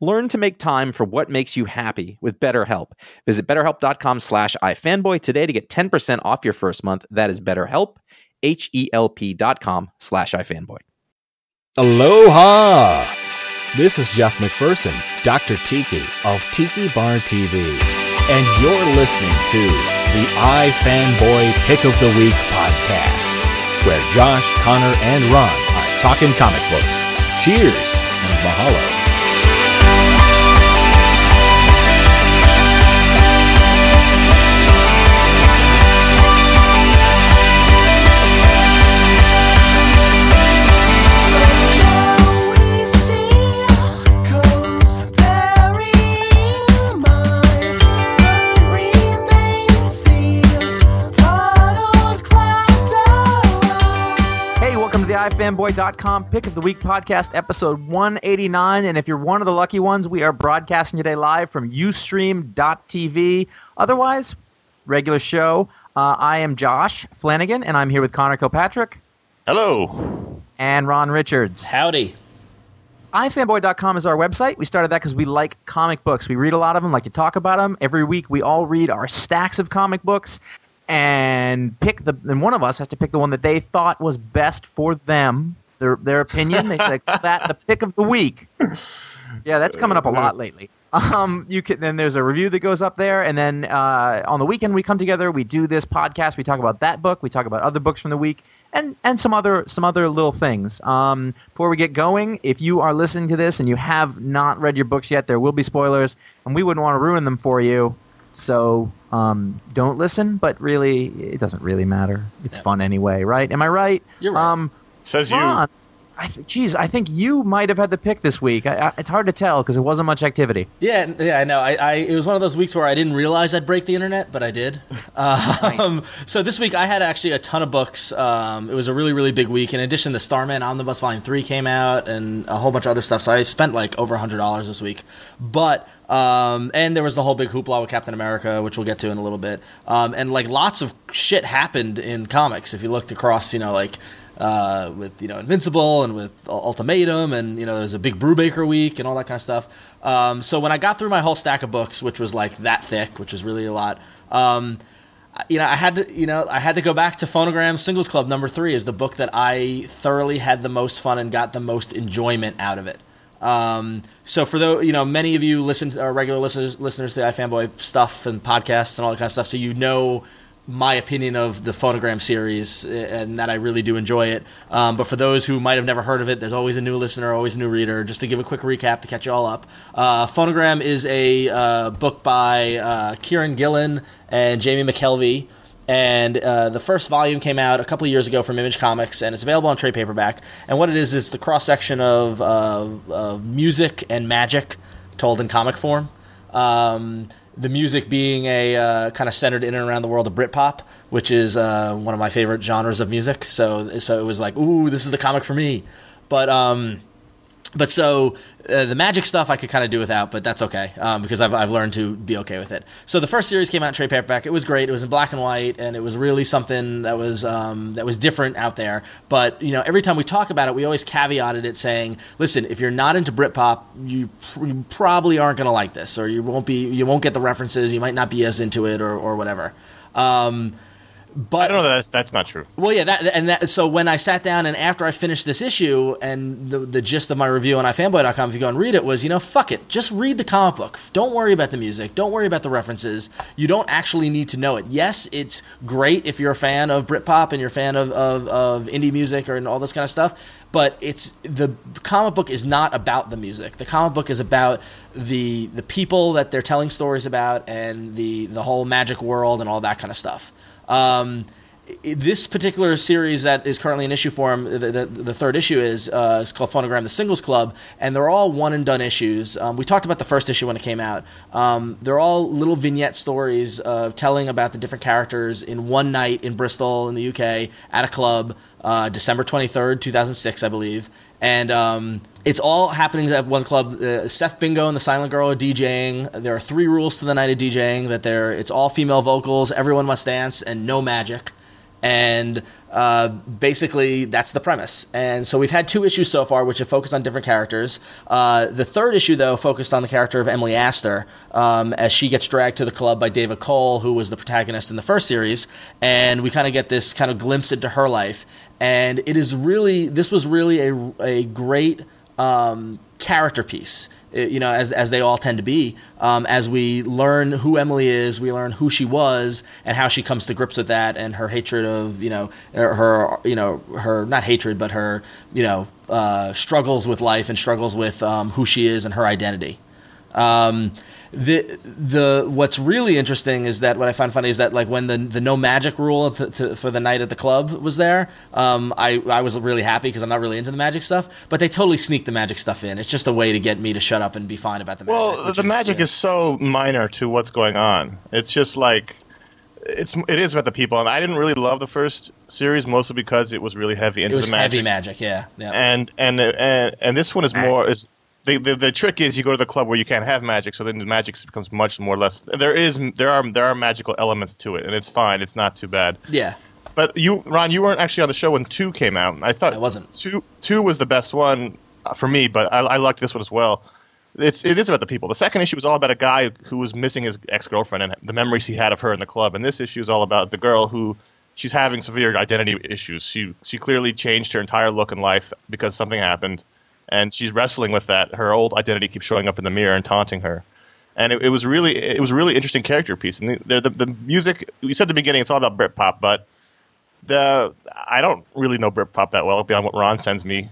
Learn to make time for what makes you happy with BetterHelp. Visit betterhelp.com slash ifanboy today to get 10% off your first month. That is betterhelp, H-E-L-P dot com slash ifanboy. Aloha! This is Jeff McPherson, Dr. Tiki of Tiki Bar TV, and you're listening to the iFanboy Pick of the Week podcast, where Josh, Connor, and Ron are talking comic books. Cheers and mahalo. ifanboy.com pick of the week podcast episode 189 and if you're one of the lucky ones we are broadcasting today live from ustream.tv otherwise regular show. Uh, i am josh flanagan and i'm here with connor kilpatrick. Hello. And ron richards. Howdy. ifanboy.com is our website. We started that because we like comic books. We read a lot of them like to talk about them every week we all read our stacks of comic books and pick the and one of us has to pick the one that they thought was best for them their their opinion. They, call that the pick of the week. Yeah that's coming up a lot lately. Um you can then there's a review that goes up there and then uh, on the weekend we come together we do this podcast we talk about that book we talk about other books from the week and and some other some other little things. Um before we get going if you are listening to this and you have not read your books yet there will be spoilers and we wouldn't want to ruin them for you so um, don't listen, but really, it doesn't really matter. It's yeah. fun anyway, right? Am I right? You're right. Um, Says Ron, you. I th- geez, I think you might have had the pick this week. I, I, it's hard to tell because it wasn't much activity. Yeah, yeah, I know. I, I, it was one of those weeks where I didn't realize I'd break the internet, but I did. Um, nice. So this week I had actually a ton of books. Um, it was a really, really big week. In addition, the Starman Omnibus Volume Three came out, and a whole bunch of other stuff. So I spent like over hundred dollars this week. But um, and there was the whole big hoopla with Captain America, which we'll get to in a little bit. Um, and like lots of shit happened in comics. If you looked across, you know, like uh, with you know Invincible and with Ultimatum, and you know there's a big Brubaker week and all that kind of stuff. Um, so when I got through my whole stack of books, which was like that thick, which was really a lot. Um, you know, I had to, you know, I had to go back to Phonogram Singles Club number three is the book that I thoroughly had the most fun and got the most enjoyment out of it. Um, so for the, you know, many of you listen to, are regular listeners, listeners to the iFanboy stuff and podcasts and all that kind of stuff. So you know my opinion of the phonogram series and that I really do enjoy it. Um, but for those who might have never heard of it, there's always a new listener, always a new reader. Just to give a quick recap to catch you all up, uh, Phonogram is a uh, book by uh, Kieron Gillen and Jamie McKelvie. And uh, the first volume came out a couple years ago from Image Comics, and it's available on trade paperback. And what it is is the cross section of, of music and magic told in comic form. Um, the music being a uh, kind of centered in and around the world of Britpop, which is uh, one of my favorite genres of music. So, so it was like, ooh, this is the comic for me. But um, but so uh, the magic stuff I could kind of do without, but that's okay um, because I've, I've learned to be okay with it. So the first series came out in trade paperback. It was great. It was in black and white, and it was really something that was um, that was different out there. But you know, every time we talk about it, we always caveated it saying, "Listen, if you're not into Britpop, you, you probably aren't going to like this, or you won't be, you won't get the references. You might not be as into it, or or whatever." Um, but I don't know that's, that's not true. well, yeah, that and that. So when I sat down and after I finished this issue, and the, the gist of my review on ifanboy.com, if you go and read it, was you know, fuck it, just read the comic book. Don't worry about the music. Don't worry about the references. You don't actually need to know it. Yes, it's great if you're a fan of Britpop and you're a fan of, of, of indie music or and all this kind of stuff. But it's the comic book is not about the music. The comic book is about the the people that they're telling stories about and the the whole magic world and all that kind of stuff. Um, this particular series that is currently an issue for him, the, the, the third issue is uh, it's called Phonogram: The Singles Club, and they're all one and done issues. Um, we talked about the first issue when it came out. Um, they're all little vignette stories of telling about the different characters in one night in Bristol in the UK at a club, uh, December twenty third, two thousand six, I believe, and. Um, it's all happening at one club. Uh, Seth Bingo and the Silent Girl are DJing. There are three rules to the night of DJing. That there, it's all female vocals. Everyone must dance and no magic. And uh, basically, that's the premise. And so we've had two issues so far, which have focused on different characters. Uh, the third issue, though, focused on the character of Emily Aster um, as she gets dragged to the club by David Kohl, who was the protagonist in the first series. And we kind of get this kind of glimpse into her life. And it is really, this was really a, a great um, character piece. uh, You know, as as they all tend to be. Um, as we learn who Emily is, we learn who she was and how she comes to grips with that, and her hatred of you know her, her you know her not hatred, but her you know uh, struggles with life and struggles with um, who she is and her identity. Um, the the what's really interesting is that what I find funny is that like when the the no magic rule to, to, for the night at the club was there, um, I I was really happy because I'm not really into the magic stuff, but they totally sneak the magic stuff in. It's just a way to get me to shut up and be fine about the magic. Well, which the magic yeah. is so minor to what's going on. It's just like it's it is about the people, and I didn't really love the first series mostly because it was really heavy into it was the magic. heavy magic, yeah, yeah. and and and and this one is more is the, the the trick is you go to the club where you can't have magic, so then the magic becomes much more less. There is there are there are magical elements to it, and it's fine. It's not too bad. yeah. But you, Ron, you weren't actually on the show when two came out. I thought I wasn't. Two two was the best one uh, for me, but I, I liked this one as well. It's it is about the people. The second issue was all about a guy who was missing his ex girlfriend and the memories he had of her in the club. And this issue is all about the girl who she's having severe identity issues. She she clearly changed her entire look in life because something happened, and she's wrestling with that. Her old identity keeps showing up in the mirror and taunting her. And it, it was really it was a really interesting character piece. And the, the the music you said at the beginning it's all about Britpop, but the I don't really know Britpop that well beyond what Ron sends me,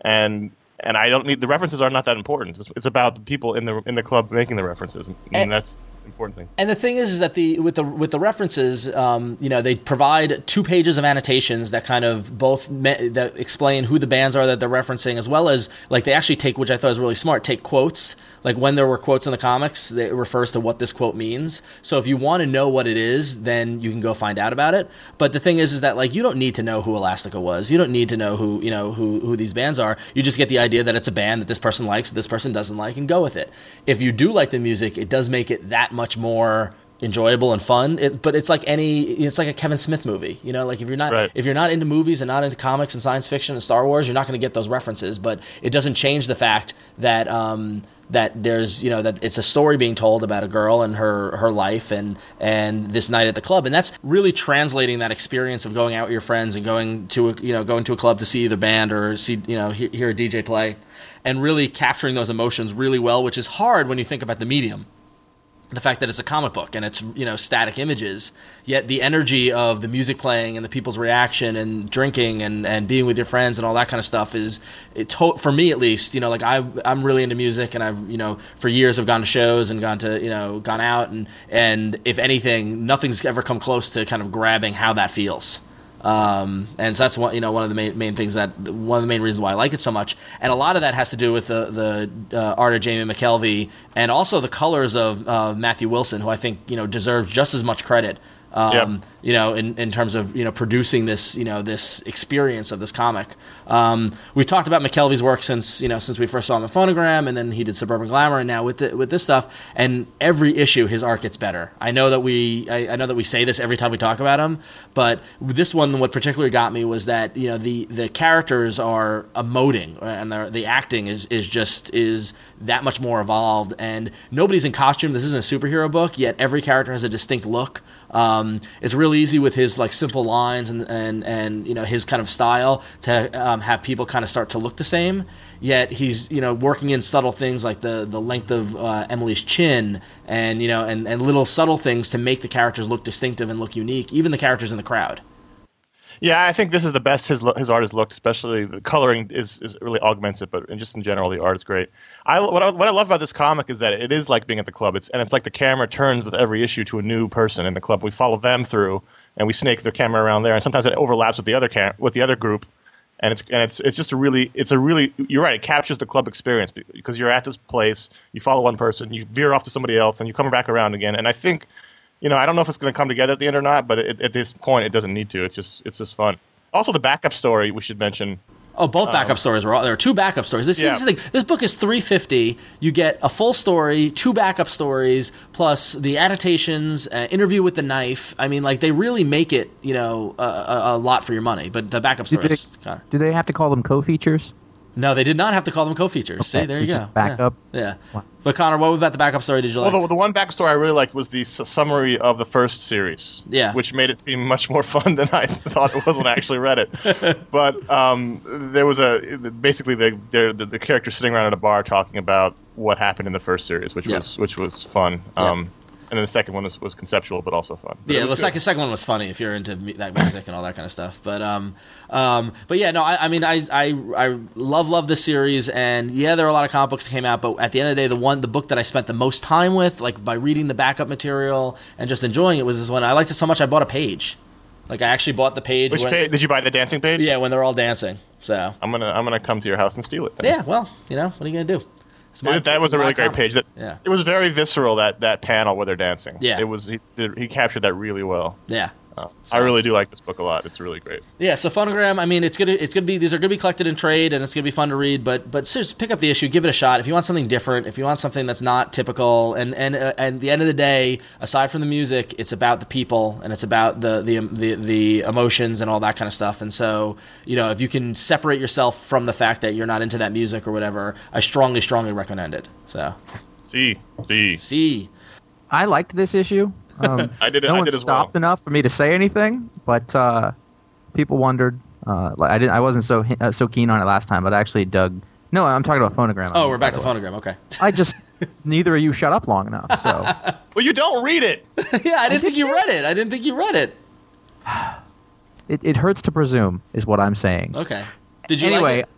and and I don't need the references are not that important. It's, it's about the people in the in the club making the references, and, And- that's important thing. And the thing is, is that the with the with the references, um, you know, they provide two pages of annotations that kind of both me- that explain who the bands are that they're referencing, as well as like they actually take, which I thought was really smart, take quotes. Like when there were quotes in the comics, it refers to what this quote means. So if you want to know what it is, then you can go find out about it. But the thing is, is that like you don't need to know who Elastica was. You don't need to know who you know who who these bands are. You just get the idea that it's a band that this person likes, this person doesn't like, and go with it. If you do like the music, it does make it that much more enjoyable and fun. It, but it's like any, it's like a Kevin Smith movie. You know, like if you're not Right. if you're not into movies and not into comics and science fiction and Star Wars, you're not going to get those references. But it doesn't change the fact that. Um, that there's you know that it's a story being told about a girl and her her life and and this night at the club and that's really translating that experience of going out with your friends and going to a you know going to a club to see the band or see you know he- hear a DJ play and really capturing those emotions really well which is hard when you think about the medium the fact that it's a comic book and it's you know static images yet the energy of the music playing and the people's reaction and drinking and, and being with your friends and all that kind of stuff is it to- for me at least you know like i i'm really into music and i've you know for years I've gone to shows and gone to you know gone out and and if anything nothing's ever come close to kind of grabbing how that feels um, and so that's one, you know, one of the main, main things that one of the main reasons why I like it so much. And a lot of that has to do with the the uh, art of Jamie McKelvie and also the colors of uh, Matthew Wilson, who I think you know deserves just as much credit Um, Yep. You know, in, in terms of you know producing this you know this experience of this comic. Um, we've talked about McKelvie's work since you know since we first saw him in Phonogram, and then he did Suburban Glamour, and now with the, with this stuff. And every issue, his art gets better. I know that we I, I know that we say this every time we talk about him, but this one, what particularly got me was that you know the the characters are emoting, and the acting is is just is that much more evolved, and nobody's in costume. This isn't a superhero book, yet every character has a distinct look. Um, it's real easy with his like simple lines and and and you know his kind of style to um, have people kind of start to look the same. Yet he's you know working in subtle things like the the length of uh, Emily's chin and you know and and little subtle things to make the characters look distinctive and look unique, even the characters in the crowd. Yeah, I think this is the best his his art has looked. Especially the coloring is, is really augments it, but just in general, the art is great. I what, I what I love about this comic is that it is like being at the club. It's and it's like the camera turns with every issue to a new person in the club. We follow them through, and we snake their camera around there, and sometimes it overlaps with the other cam- with the other group, and it's and it's it's just a really it's a really you're right. It captures the club experience because you're at this place, you follow one person, you veer off to somebody else, and you come back around again. And I think you know, I don't know if it's going to come together at the end or not, but it, at this point, it doesn't need to. It's just it's just fun. Also, the backup story we should mention. Oh, both backup stories were all, there are two backup stories. This, Yeah. this, is the thing. this book is three fifty. You get a full story, two backup stories, plus the annotations, uh, interview with the knife. I mean, like they really make it, you know, a, a, a lot for your money. But the backup Did stories, they, kinda- do they have to call them co-features? No, they did not have to call them co-features. See, there so you it's go. backup? Yeah. yeah. But Connor, what about the backup story? Did you like? Well, the, the one backup story I really liked was the s- summary of the first series. Yeah. Which made it seem much more fun than I thought it was when I actually read it. but um, there was a basically the, the the the character sitting around at a bar talking about what happened in the first series, which Yeah. was which was fun. Yeah. Um, and then the second one was, was conceptual but also fun. But Yeah, the second second one was funny if you're into that music and all that kind of stuff. But um, um, but yeah, no, I, I mean, I, I I love love this series, and yeah, there are a lot of comic books that came out, but at the end of the day, the one the book that I spent the most time with, like by reading the backup material and just enjoying it, was this one. I liked it so much, I bought a page. Like I actually bought the page. Which when, page did you buy the dancing page? Yeah, when they're all dancing. So I'm gonna I'm gonna come to your house and steal it. Then. yeah, well, you know, what are you gonna do? My- It- that was a really great page. That Yeah. it was very visceral. That that panel where they're dancing. Yeah. it was. He, he captured that really well. Yeah. Uh, I really do like this book a lot. It's really great. Yeah, so phonogram. I mean, it's gonna it's gonna be these are gonna be collected in trade, and it's gonna be fun to read. But but seriously, pick up the issue, give it a shot. If you want something different, if you want something that's not typical, and and uh, and at the end of the day, aside from the music, it's about the people and it's about the the the, the emotions and all that kind of stuff. And so you know, if you can separate yourself from the fact that you're not into that music or whatever, I strongly strongly recommend it. So See, see. see, I liked this issue. Um, I did- No I one did as stopped well. enough for me to say anything, but uh, people wondered. Uh, I didn't. I wasn't so uh, so keen on it last time, but I actually dug. No, I'm talking about phonogram. oh, we're back to by the way. phonogram. Okay. I just neither of you shut up long enough. So Well, you don't read it. yeah, I didn't think you read it. I didn't think you read it. it, it hurts to presume, is what I'm saying. Okay. Did you anyway, Like it?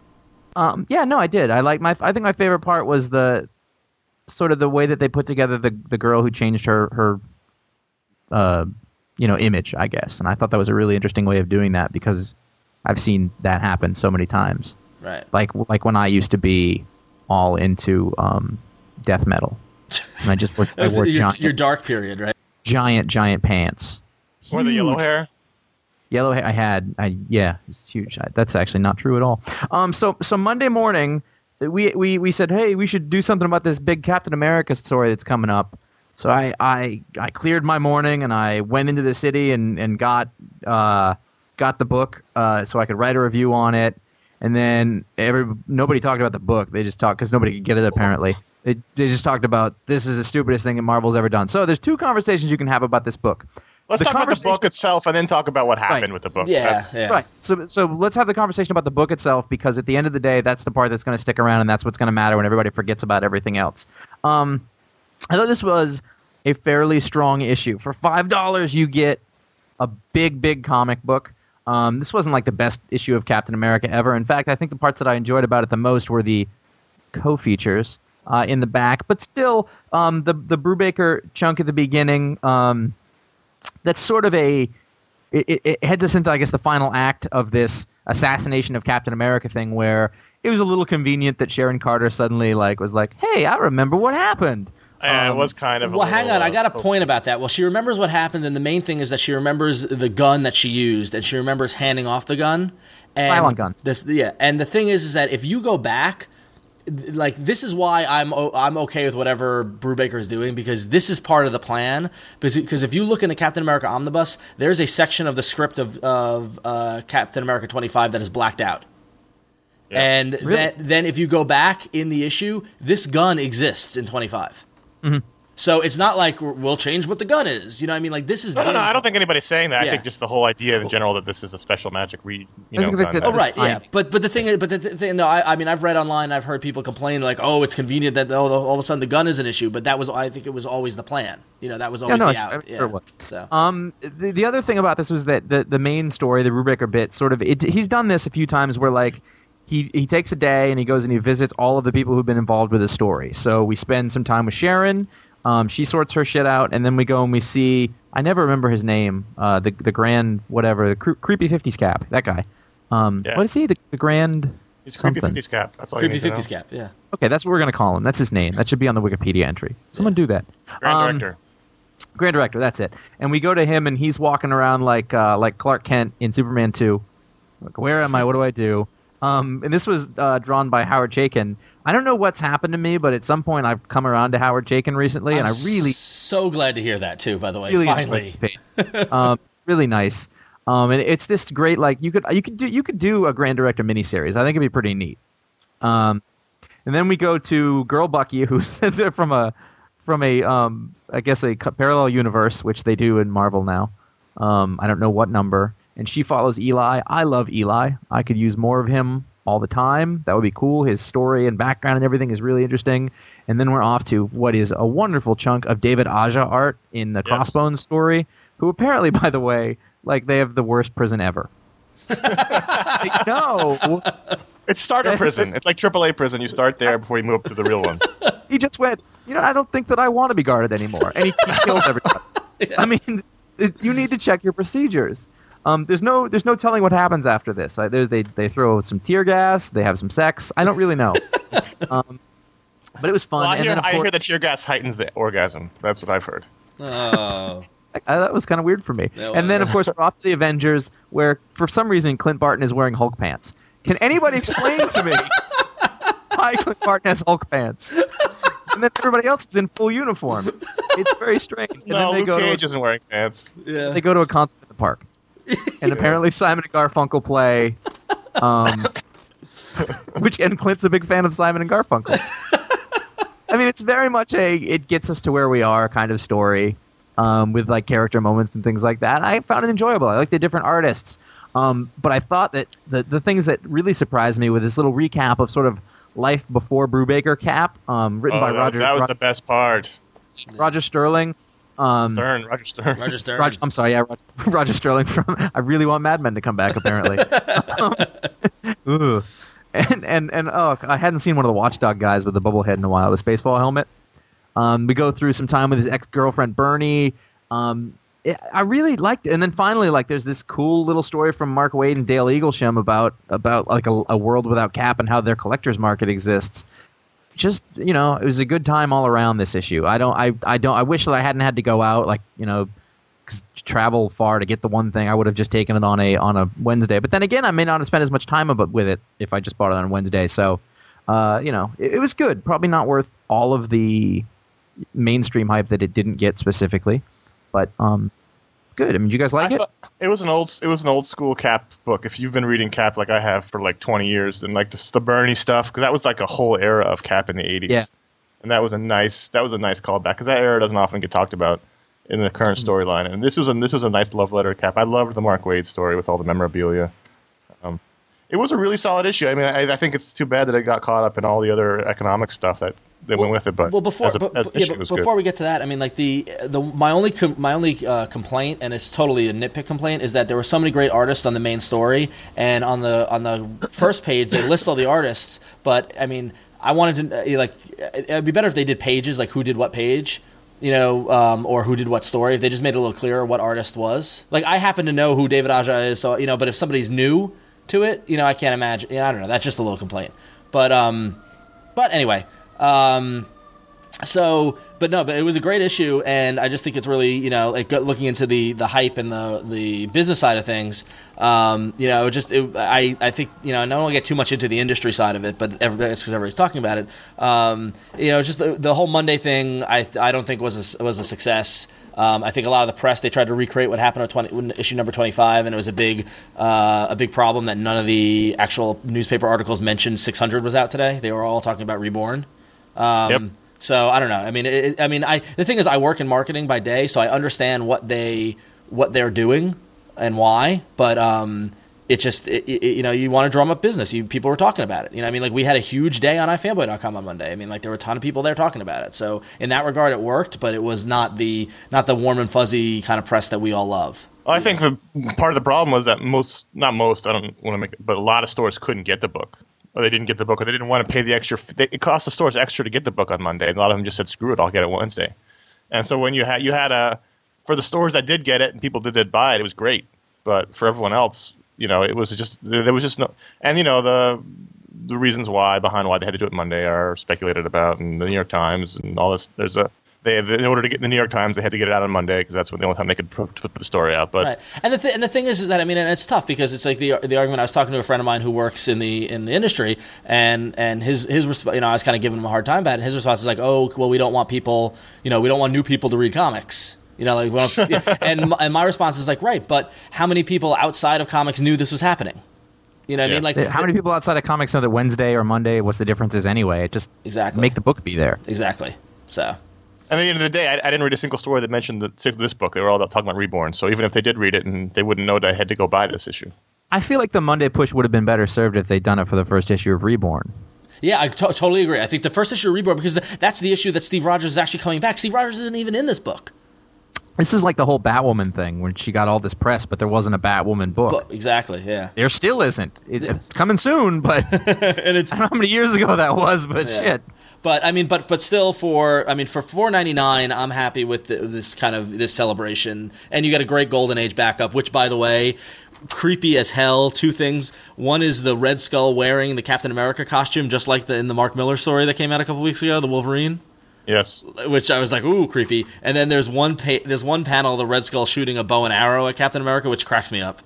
um, yeah, no, I did. I like my. I think my favorite part was the sort of the way that they put together the the girl who changed her her, uh, you know, image. I guess, and I thought that was a really interesting way of doing that because I've seen that happen so many times. Right. Like like when I used to be all into um, death metal, and I just wore, That I wore your, giant your dark period, right? giant giant pants. Or the yellow hair. Yellow hair I had. I yeah, it's huge. I, that's actually not true at all. Um, so so Monday morning, we we we said, hey, we should do something about this big Captain America story that's coming up. So I I I cleared my morning and I went into the city and and got uh got the book uh so I could write a review on it. And then every nobody talked about the book. They just talked because nobody could get it apparently. They, they just talked about this is the stupidest thing that Marvel's ever done. So there's two conversations you can have about this book. Let's The talk about the book itself and then talk about what happened Right. with the book. Yeah, yeah. Right. So, so let's have the conversation about the book itself because at the end of the day, that's the part that's going to stick around and that's what's going to matter when everybody forgets about everything else. Um, I thought this was a fairly strong issue. For five dollars, you get a big, big comic book. Um, this wasn't like the best issue of Captain America ever. In fact, I think the parts that I enjoyed about it the most were the co-features uh, in the back, but still, um, the the Brubaker chunk at the beginning. Um, that's sort of a it, it, it heads us into I guess the final act of this assassination of Captain America thing where it was a little convenient that Sharon Carter suddenly like was like, "Hey, I remember what happened." Yeah, it Um, was kind of. a Well, hang little, on. I uh, got a point about that. Well, she remembers what happened, and the main thing is that she remembers the gun that she used, and she remembers handing off the gun. And Nylon gun. This, yeah. And the thing is, is that if you go back, like this is why I'm o- I'm okay with whatever Brubaker is doing because this is part of the plan. Because because if you look in the Captain America omnibus, there's a section of the script of of uh, Captain America 25 that is blacked out. Yeah. And then, then if you go back in the issue, this gun exists in 25. Mm-hmm. So it's not like we'll change what the gun is. You know what I mean? Like this is No, no, no, I don't think anybody's saying that. Yeah. I think just the whole idea in general that this is a special magic re. You know, gun. Oh right, yeah, but but the thing is, but the th- thing, no, I, I mean, I've read online, I've heard people complain like, oh, it's convenient that oh, all of a sudden the gun is an issue, but that was, I think, it was always the plan. You know, that was always no, the I'm out. sure yeah. it. So Um, the, the other thing about this was that the, the main story, the Brubaker bit, sort of, it, he's done this a few times where like he he takes a day and he goes and he visits all of the people who've been involved with his story. So we spend some time with Sharon. Um, she sorts her shit out, and then we go and we see. I never remember his name. Uh, the the grand whatever, the cre- creepy fifties cap. That guy. Um, Yeah. what is he? The, the grand. He's a creepy 50s cap. That's all creepy you need to know. fifties cap, yeah. Okay, that's what we're gonna call him. That's his name. That should be on the Wikipedia entry. Someone do that. Grand Um, director. Grand Director, that's it. And we go to him, and he's walking around like uh, like Clark Kent in Superman Two. Like, where am I? What do I do? Um, and this was uh, drawn by Howard Chaykin. I don't know what's happened to me, but at some point I've come around to Howard Chaykin recently, and I'm I really, so glad to hear that too. By the way, really finally, enjoyed this page. um, really nice. Um, and it's this great like you could you could do you could do a Grand Director miniseries. I think it'd be pretty neat. Um, and then we go to Girl Bucky, who's they're from a from a um, I guess a parallel universe, which they do in Marvel now. Um, I don't know what number, and she follows Eli. I love Eli. I could use more of him all the time. That would be cool. His story and background and everything is really interesting. And then we're off to what is a wonderful chunk of David Aja art in the Yes. Crossbones story, who apparently, by the way, like they have the worst prison ever. Like, no, It's starter prison. It's like AAA prison. You start there before you move up to the real one. he just went. You know, I don't think that I want to be guarded anymore, and he, he kills everybody. I mean, it, you need to check your procedures. Um, there's no, there's no telling what happens after this. They, they throw some tear gas. They have some sex. I don't really know. um, but it was fun. Well, I and hear, then, of I course- hear that tear gas heightens the orgasm. That's what I've heard. oh, I, that was kind of weird for me. That And then, of course, we're off to the Avengers, where for some reason Clint Barton is wearing Hulk pants. Can anybody explain to me why Clint Barton has Hulk pants? And then everybody else is in full uniform. It's very strange. And no, then they Luke go Cage to isn't wearing pants. yeah. they go to a concert at the park, and apparently Simon and Garfunkel play. Um, which and Clint's a big fan of Simon and Garfunkel. I mean, it's very much a it gets us to where we are kind of story, um, with like character moments and things like that. I found it enjoyable. I like the different artists, um, but I thought that the the things that really surprised me with this little recap of sort of life before Brubaker Cap, um, written Oh, by that, Roger that was Roger, the best part. Roger Sterling. Um, Stern, Roger Stern. Roger Stern. Roger, I'm sorry, yeah, Roger, Roger Sterling from. I really want Mad Men to come back. Apparently, Um, ooh. and and and oh, I hadn't seen one of the Watchdog guys with the bubble head in a while. The baseball helmet. Um, we go through some time with his ex girlfriend Bernie. Um, it, I really liked it, and then finally, like, there's this cool little story from Mark Waid and Dale Eaglesham about about like a, a world without Cap and how their collector's market exists just you know it was a good time all around this issue. I don't i, I don't i wish that i hadn't had to go out like you know, travel far to get the one thing i would have just taken it on a on a wednesday. But then again i may not have spent as much time with it if i just bought it on wednesday. So uh, you know it, it was good. Probably not worth all of the mainstream hype that it didn't get specifically. But um good i mean did you guys like I it it was an old it was an old school Cap book. If you've been reading Cap like I have for like 20 years, and like the, the Bernie stuff, because that was like a whole era of Cap in the 80s. Yeah. and that was a nice that was a nice callback because that era doesn't often get talked about in the current Mm-hmm. storyline. And this was a this was a nice love letter to Cap. I loved the Mark Waid story with all the memorabilia. Um, it was a really solid issue. I mean, I, I think it's too bad that it got caught up in all the other economic stuff that that went with it. But well, before as a, but- yeah, but before good. we get to that, I mean, like the the my only com- my only uh, complaint, and it's totally a nitpick complaint, is that there were so many great artists on the main story, and on the on the first page they list all the artists, but I mean, I wanted to uh, like it'd be better if they did pages like who did what page. You know, um, or who did what story? If they just made it a little clearer what artist was. Like, I happen to know who David Aja is, so you know. But if somebody's new to it, you know, I can't imagine. You know, I don't know. That's just a little complaint. But um, but anyway, um, so but no but it was a great issue and i just think it's really you know like looking into the the hype and the the business side of things um, you know just it, i i think you know i don't want to get too much into the industry side of it but everybody because everybody's talking about it um, you know just the, the whole monday thing i i don't think was a, was a success um, I think a lot of the press they tried to recreate what happened with 20, issue number 25, and it was a big uh, a big problem that none of the actual newspaper articles mentioned 600 was out today. They were all talking about Reborn. Um, Yep. So I don't know. I mean, it, I mean, I the thing is, I work in marketing by day, so I understand what they what they're doing and why. But um, it just it, it, you know you want to drum up business. You people were talking about it. You know, I mean, like we had a huge day on ifanboy.com on Monday. I mean, like there were a ton of people there talking about it. So in that regard, it worked, but it was not the not the warm and fuzzy kind of press that we all love. Well, I think the part of the problem was that most, not most, I don't want to make, it, but a lot of stores couldn't get the book, or they didn't get the book, or they didn't want to pay the extra. They, it cost the stores extra to get the book on Monday, and a lot of them just said, "Screw it, I'll get it Wednesday." And so when you had you had a for the stores that did get it and people did, did buy it, it was great. But for everyone else, you know, it was just there was just no, and you know the the reasons why behind why they had to do it Monday are speculated about in the New York Times and all this. There's a they in order to get in the New York Times, they had to get it out on Monday because that's when the only time they could put, put the story out. But Right, and the th- and the thing is, is that I mean, and it's tough because it's like the the argument. I was talking to a friend of mine who works in the in the industry, and and his his resp- you know I was kind of giving him a hard time about it. And his response is like, oh, well, we don't want people, you know, we don't want new people to read comics. You know, like, well, and my, and my response is like, right, but how many people outside of comics knew this was happening? You know what I mean? Like, How many people outside of comics know that Wednesday or Monday? What's the difference is anyway? It just Exactly. make the book be there. exactly? So And at the end of the day, I, I didn't read a single story that mentioned the, this book. They were all about talking about Reborn. So even if they did read it, and they wouldn't know that I had to go buy this issue. I feel like the Monday push would have been better served if they'd done it for the first issue of Reborn. yeah, I totally agree. I think the first issue of Reborn because th- that's the issue that Steve Rogers is actually coming back. Steve Rogers isn't even in this book. This is like the whole Batwoman thing when she got all this press, but there wasn't a Batwoman book. But exactly, yeah. there still isn't. It, it's coming soon, but and it's don't know how many years ago that was, but Yeah. shit. But I mean, but but still, for I mean, for four ninety nine, I'm happy with the, this kind of this celebration, and you get a great Golden Age backup. Which, by the way, creepy as hell. Two things: one is the Red Skull wearing the Captain America costume, just like the in the Mark Millar story that came out a couple weeks ago, the Wolverine. Yes. Which I was like, ooh, creepy. And then there's one pa- there's one panel the Red Skull shooting a bow and arrow at Captain America, which cracks me up.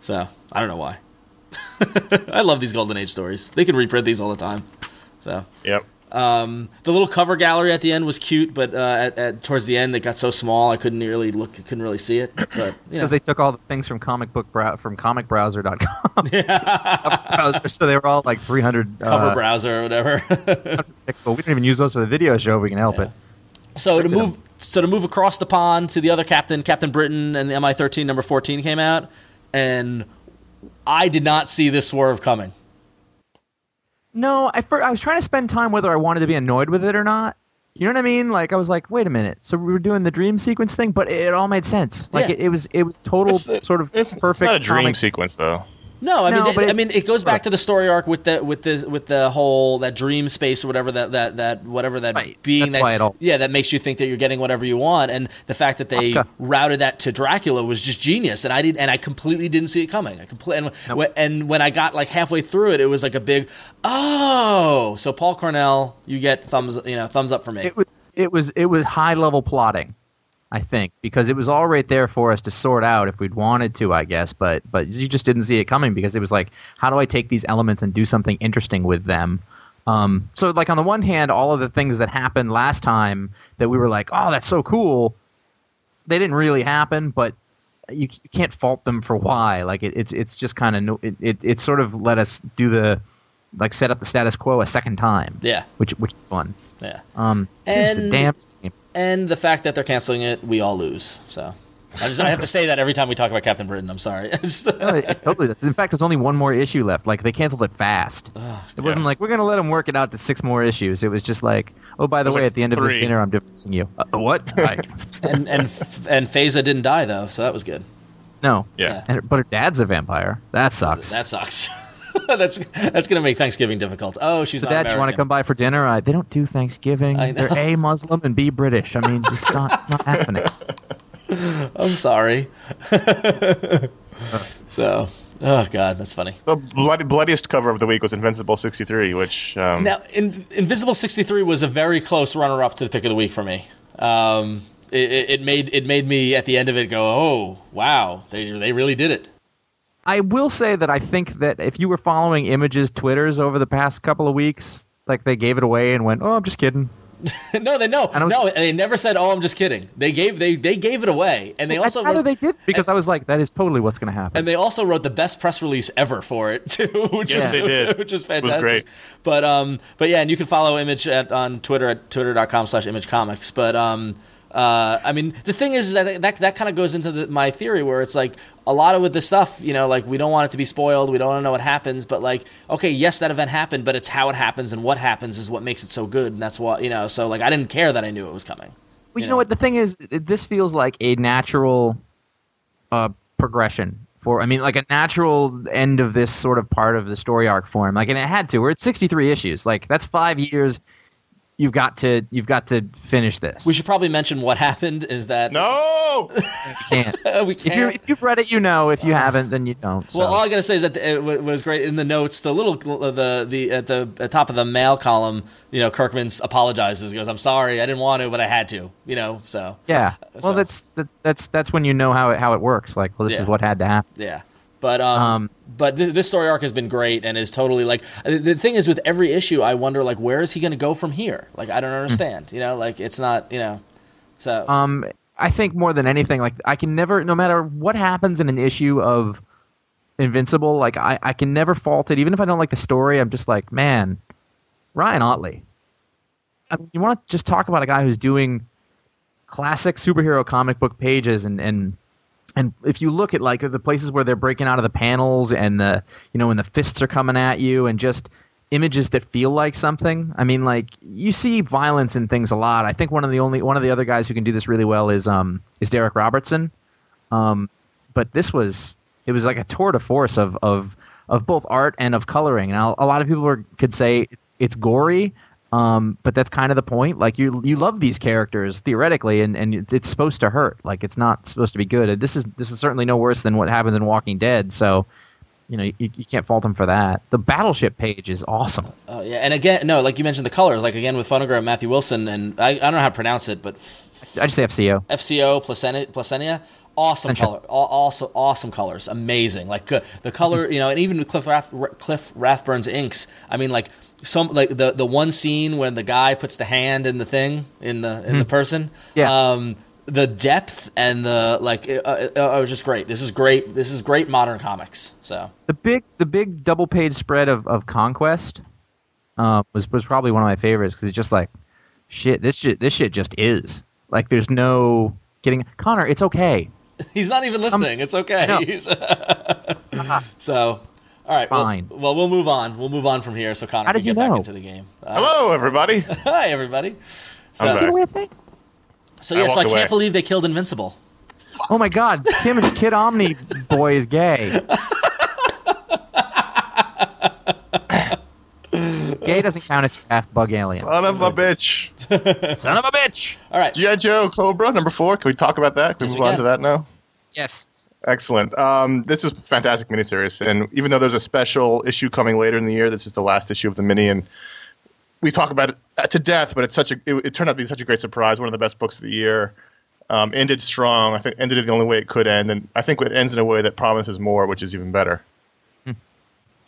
So I don't know why. I love these Golden Age stories. They can reprint these all the time. So Yep. Um, the little cover gallery at the end was cute, but uh, at, at towards the end it got so small I couldn't really look, couldn't really see it. But you know, Because they took all the things from comic book brow- from comicbrowser.com. Browser, so they were all like 300 cover uh, browser or whatever. We didn't even use those for the video show. We can help Yeah. it. so to move, so to move across the pond to the other captain, Captain Britain, and the MI13 number 14 came out, and I did not see this swerve coming. No, I, I was trying to spend time whether I wanted to be annoyed with it or not. You know what I mean? Like I was like, wait a minute. So we were doing the dream sequence thing, but it, all made sense. Like Yeah. it, it was it was total It's- sort of It's, perfect. it's not a dream comic- sequence, though. No, I No, mean, but I mean, it goes back look. to the story arc with the with the with the whole that dream space or whatever that that that whatever that Right. being That's that why all- yeah that makes you think that you're getting whatever you want, and the fact that they Okay. routed that to Dracula was just genius, and I did and I completely didn't see it coming. I completely and, when, and when I got like halfway through it, it was like a big oh. So Paul Cornell, you get thumbs you know thumbs up for me. It was it was it was high level plotting, I think, because it was all right there for us to sort out if we'd wanted to, I guess. But but you just didn't see it coming because it was like, how do I take these elements and do something interesting with them? Um, so like on the one hand, all of the things that happened last time that we were like, oh, that's so cool, they didn't really happen, but you, you can't fault them for why. Like it, it's it's just kind of it, it it sort of let us do the like set up the status quo a second time. Yeah. which which is fun. yeah, Um, it's a And- damn and the fact that they're canceling it, we all lose. So. I, just, I have to say that every time we talk about Captain Britain. I'm sorry. Just- No, it- it totally does. In fact, there's only one more issue left. Like they canceled it fast. it wasn't like we're gonna let them work it out to six more issues. It was just like, oh, by the way, like at the end of this dinner, I'm divorcing you. Uh, what? Right. and and and Faiza didn't die though, so that was good. no. Yeah. And, but her dad's a vampire. That sucks. That sucks. that's that's gonna make Thanksgiving difficult. Oh, she's so not dad, American. you want to come by for dinner? Uh, they don't do Thanksgiving. They're a Muslim and b British. I mean, just not, it's not happening. I'm sorry. so, Oh God, that's funny. The bloody, bloodiest cover of the week was Invincible 63, which um, Now, In, Invincible sixty three was a very close runner up to the pick of the week for me. Um, it, it it made it made me at the end of it go, oh wow, they they really did it. I will say that I think that if you were following Images Twitters over the past couple of weeks, like they gave it away and went, "Oh, I'm just kidding." no, they no, I was- no, they never said, "Oh, I'm just kidding." They gave they they gave it away, and they also rather wrote, they did because I was like, "That is totally what's going to happen." and they also wrote the best press release ever for it too, which Yes, is they did. which is fantastic. was fantastic. great. But um, but yeah, and you can follow Image at, on Twitter at twitter.com/slash Image Comics. But um, uh, I mean, the thing is that that that kind of goes into the, my theory where it's like a lot of with this stuff, you know, like we don't want it to be spoiled, we don't want to know what happens, but like, okay, yes, that event happened, but it's how it happens and what happens is what makes it so good, and that's what you know. So like, I didn't care that I knew it was coming. Well, you you know know. what? The thing is, this feels like a natural uh, progression for. I mean, like a natural end of this sort of part of the story arc for him. Like, and it had to. We're at sixty-three issues. Like, that's five years. You've got to. You've got to finish this. We should probably mention what happened is that no, You can't. we if you can't. if you've read it, you know. If you uh, haven't, then you don't. So. Well, all I gotta say is that it was great in the notes. The little the the at the at top of the mail column, you know, Kirkman apologizes. He goes, "I'm sorry, I didn't want to, but I had to." You know, so yeah. Uh, well, so- that's that, that's that's when you know how it how it works. Like, well, this Yeah. is what had to happen. yeah. But um, Um, but this, this story arc has been great and is totally like the thing is with every issue, I wonder like where is he gonna go from here? Like I don't understand. you know, like it's not you know, so Um, I think more than anything, like I can never, no matter what happens in an issue of Invincible, like I, I can never fault it. Even if I don't like the story, I'm just like, man, Ryan Ottley. I mean, you want to just talk about a guy who's doing classic superhero comic book pages and and and if you look at like the places where they're breaking out of the panels and the you know when the fists are coming at you and just images that feel like something i mean like you see violence in things a lot. I think one of the only one of the other guys who can do this really well is um is darick robertson. Um but this was it was like a tour de force of of of both art and of coloring. Now a lot of people were, could say it's, it's gory um, but that's kind of the point. Like you, you love these characters theoretically, and, and it's- supposed to hurt. Like it's not supposed to be good. This is this is certainly no worse than what happens in Walking Dead. So, you know, you, you can't fault him for that. The battleship page is awesome. uh, yeah. And again, no, like you mentioned the colors, like again with Phonogram, Matthew Wilson, and I, I don't know how to pronounce it, but I just say FCO. FCO Plascencia, Plascencia awesome color, also awesome colors, amazing. Like the color, you know, and even with Cliff Rath, Cliff Rathburn's inks. I mean, like some like the the one scene when the guy puts the hand in the thing in the in the person. Yeah. Um, the depth and the like, it, uh, it, uh, it was just great. This is great. This is great modern comics. So The big the big double page spread of of Conquest uh, was was probably one of my favorites because it's just like shit. This shit this shit just is like there's no getting Connor. It's okay. he's not even listening. it's okay. no. So. All right. well- Fine. Well, we'll move on. We'll move on from here so Connor How can did you get back know? into the game. Uh, hello everybody. Hi, everybody. So, I'm back. Get away with me. So I yeah, so I walked can't believe they killed Invincible. Oh my God, Tim Kid Omni boy is gay. gay doesn't count as half bug alien. Son of a bitch. Son of a bitch. All right. GI Joe Cobra number four. Can we talk about that? Can we Yes, move we on can. to that now? Yes. Excellent. Um, this is a fantastic miniseries, and even though there's a special issue coming later in the year, this is the last issue of the mini, and we talk about it uh, to death. But it's such a it, it turned out to be such a great surprise. One of the best books of the year. Um, ended strong. I think ended it the only way it could end, and I think it ends in a way that promises more, which is even better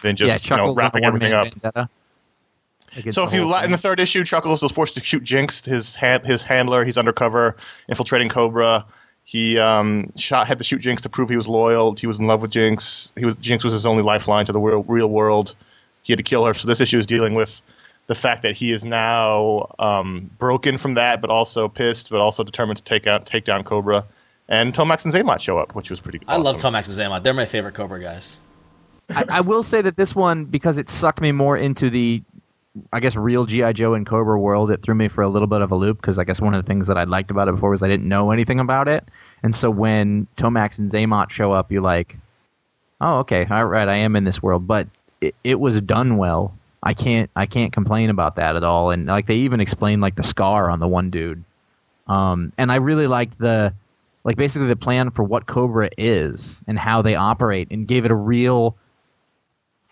than yeah, just you know, wrapping everything up. vendetta So if you li- in the third issue, Chuckles was forced to shoot Jinx, his hand, his handler. He's undercover, infiltrating Cobra. He um, shot had to shoot Jinx to prove he was loyal. He was in love with Jinx. He was Jinx was his only lifeline to the real, real world. He had to kill her. So this issue is dealing with the fact that he is now um, broken from that, but also pissed, but also determined to take out take down Cobra. And Tomax and Xamot show up, which was pretty. Good. I love. Tomax and Xamot. They're my favorite Cobra guys. I, I will say that this one, because it sucked me more into the, I guess, real GI Joe and Cobra world, it threw me for a little bit of a loop. Because I guess one of the things that I liked about it before was I didn't know anything about it, and so when Tomax and Xamot show up, you're like, oh, okay, all right, I am in this world. But it, it was done well. I can't I can't complain about that at all. And like they even explained like the scar on the one dude. Um, and I really liked the like basically the plan for what Cobra is and how they operate, and gave it a real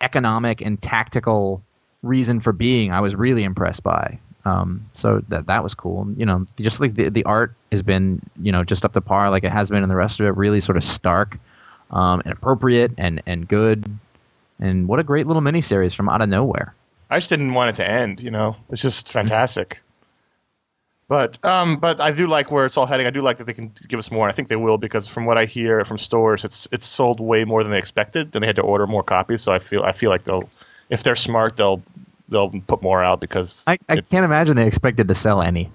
economic and tactical reason for being. I was really impressed by. Um, so that that was cool. You know, just like the the art has been, you know, just up to par like it has been, and the rest of it really sort of stark um, and appropriate and and good. And what a great little miniseries from out of nowhere. I just didn't want it to end. You know, it's just fantastic. But um, but I do like where it's all heading. I do like that they can give us more. I think they will because from what I hear from stores, it's it's sold way more than they expected. and they had to order more copies. So I feel I feel like they'll, if they're smart, they'll they'll put more out because I, I can't imagine they expected to sell any.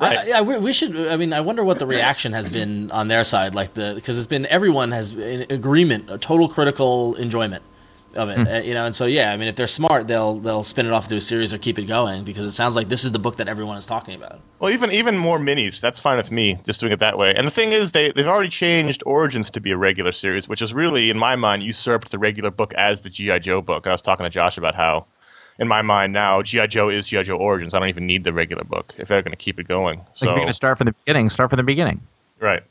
Right. I, I, we should. I mean, I wonder what the reaction has been on their side, like the because it's been everyone has in agreement, a total critical enjoyment of it, mm. uh, you know. And so, yeah, I mean, if they're smart, they'll they'll spin it off into a series or keep it going because it sounds like this is the book that everyone is talking about. Well, even even more minis, that's fine with me, just doing it that way. And the thing is, they they've already changed Origins to be a regular series, which is really, in my mind, usurped the regular book as the GI Joe book. And I was talking to Josh about how. In my mind now, GI Joe is GI Joe Origins. I don't even need the regular book if they're going to keep it going. So like you're going to start from the beginning. Start from the beginning. Right.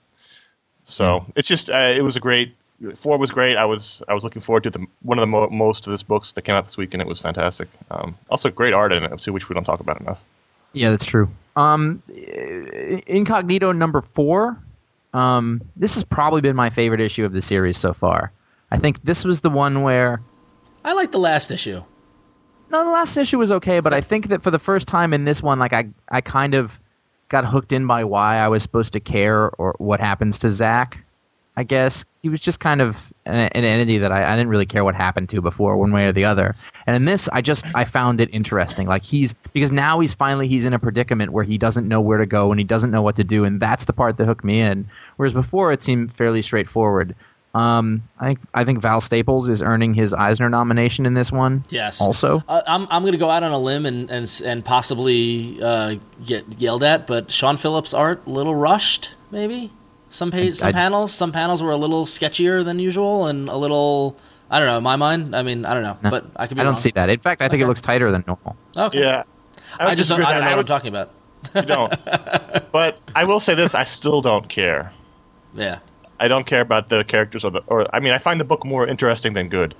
So mm. it's just uh, it was a great four was great. I was I was looking forward to the one of the mo- most of this books that came out this week, and it was fantastic. Um, also, great art in it too, which we don't talk about enough. Yeah, that's true. Um, Incognito number four. Um, this has probably been my favorite issue of the series so far. I think this was the one where I like the last issue. No, the last issue was okay, but I think that for the first time in this one, like I, I kind of got hooked in by why I was supposed to care or what happens to Zach. I guess he was just kind of an, an entity that I, I, didn't really care what happened to before, one way or the other. And in this, I just I found it interesting. Like he's because now he's finally he's in a predicament where he doesn't know where to go and he doesn't know what to do, and that's the part that hooked me in. Whereas before, it seemed fairly straightforward. Um, I think I think Val Staples is earning his Eisner nomination in this one. Yes. Also, uh, I'm I'm going to go out on a limb and and and possibly uh, get yelled at, but Sean Phillips' art a little rushed, maybe. Some page, some I, panels, some panels were a little sketchier than usual, and a little. I don't know. In my mind, I mean, I don't know, no, but I could be. I don't wrong. see that. In fact, I think okay. it looks tighter than normal. Okay. Yeah. I, I just don't, I don't know I would, what I'm talking about. you don't. but I will say this: I still don't care. Yeah. I don't care about the characters or the. Or I mean, I find the book more interesting than good.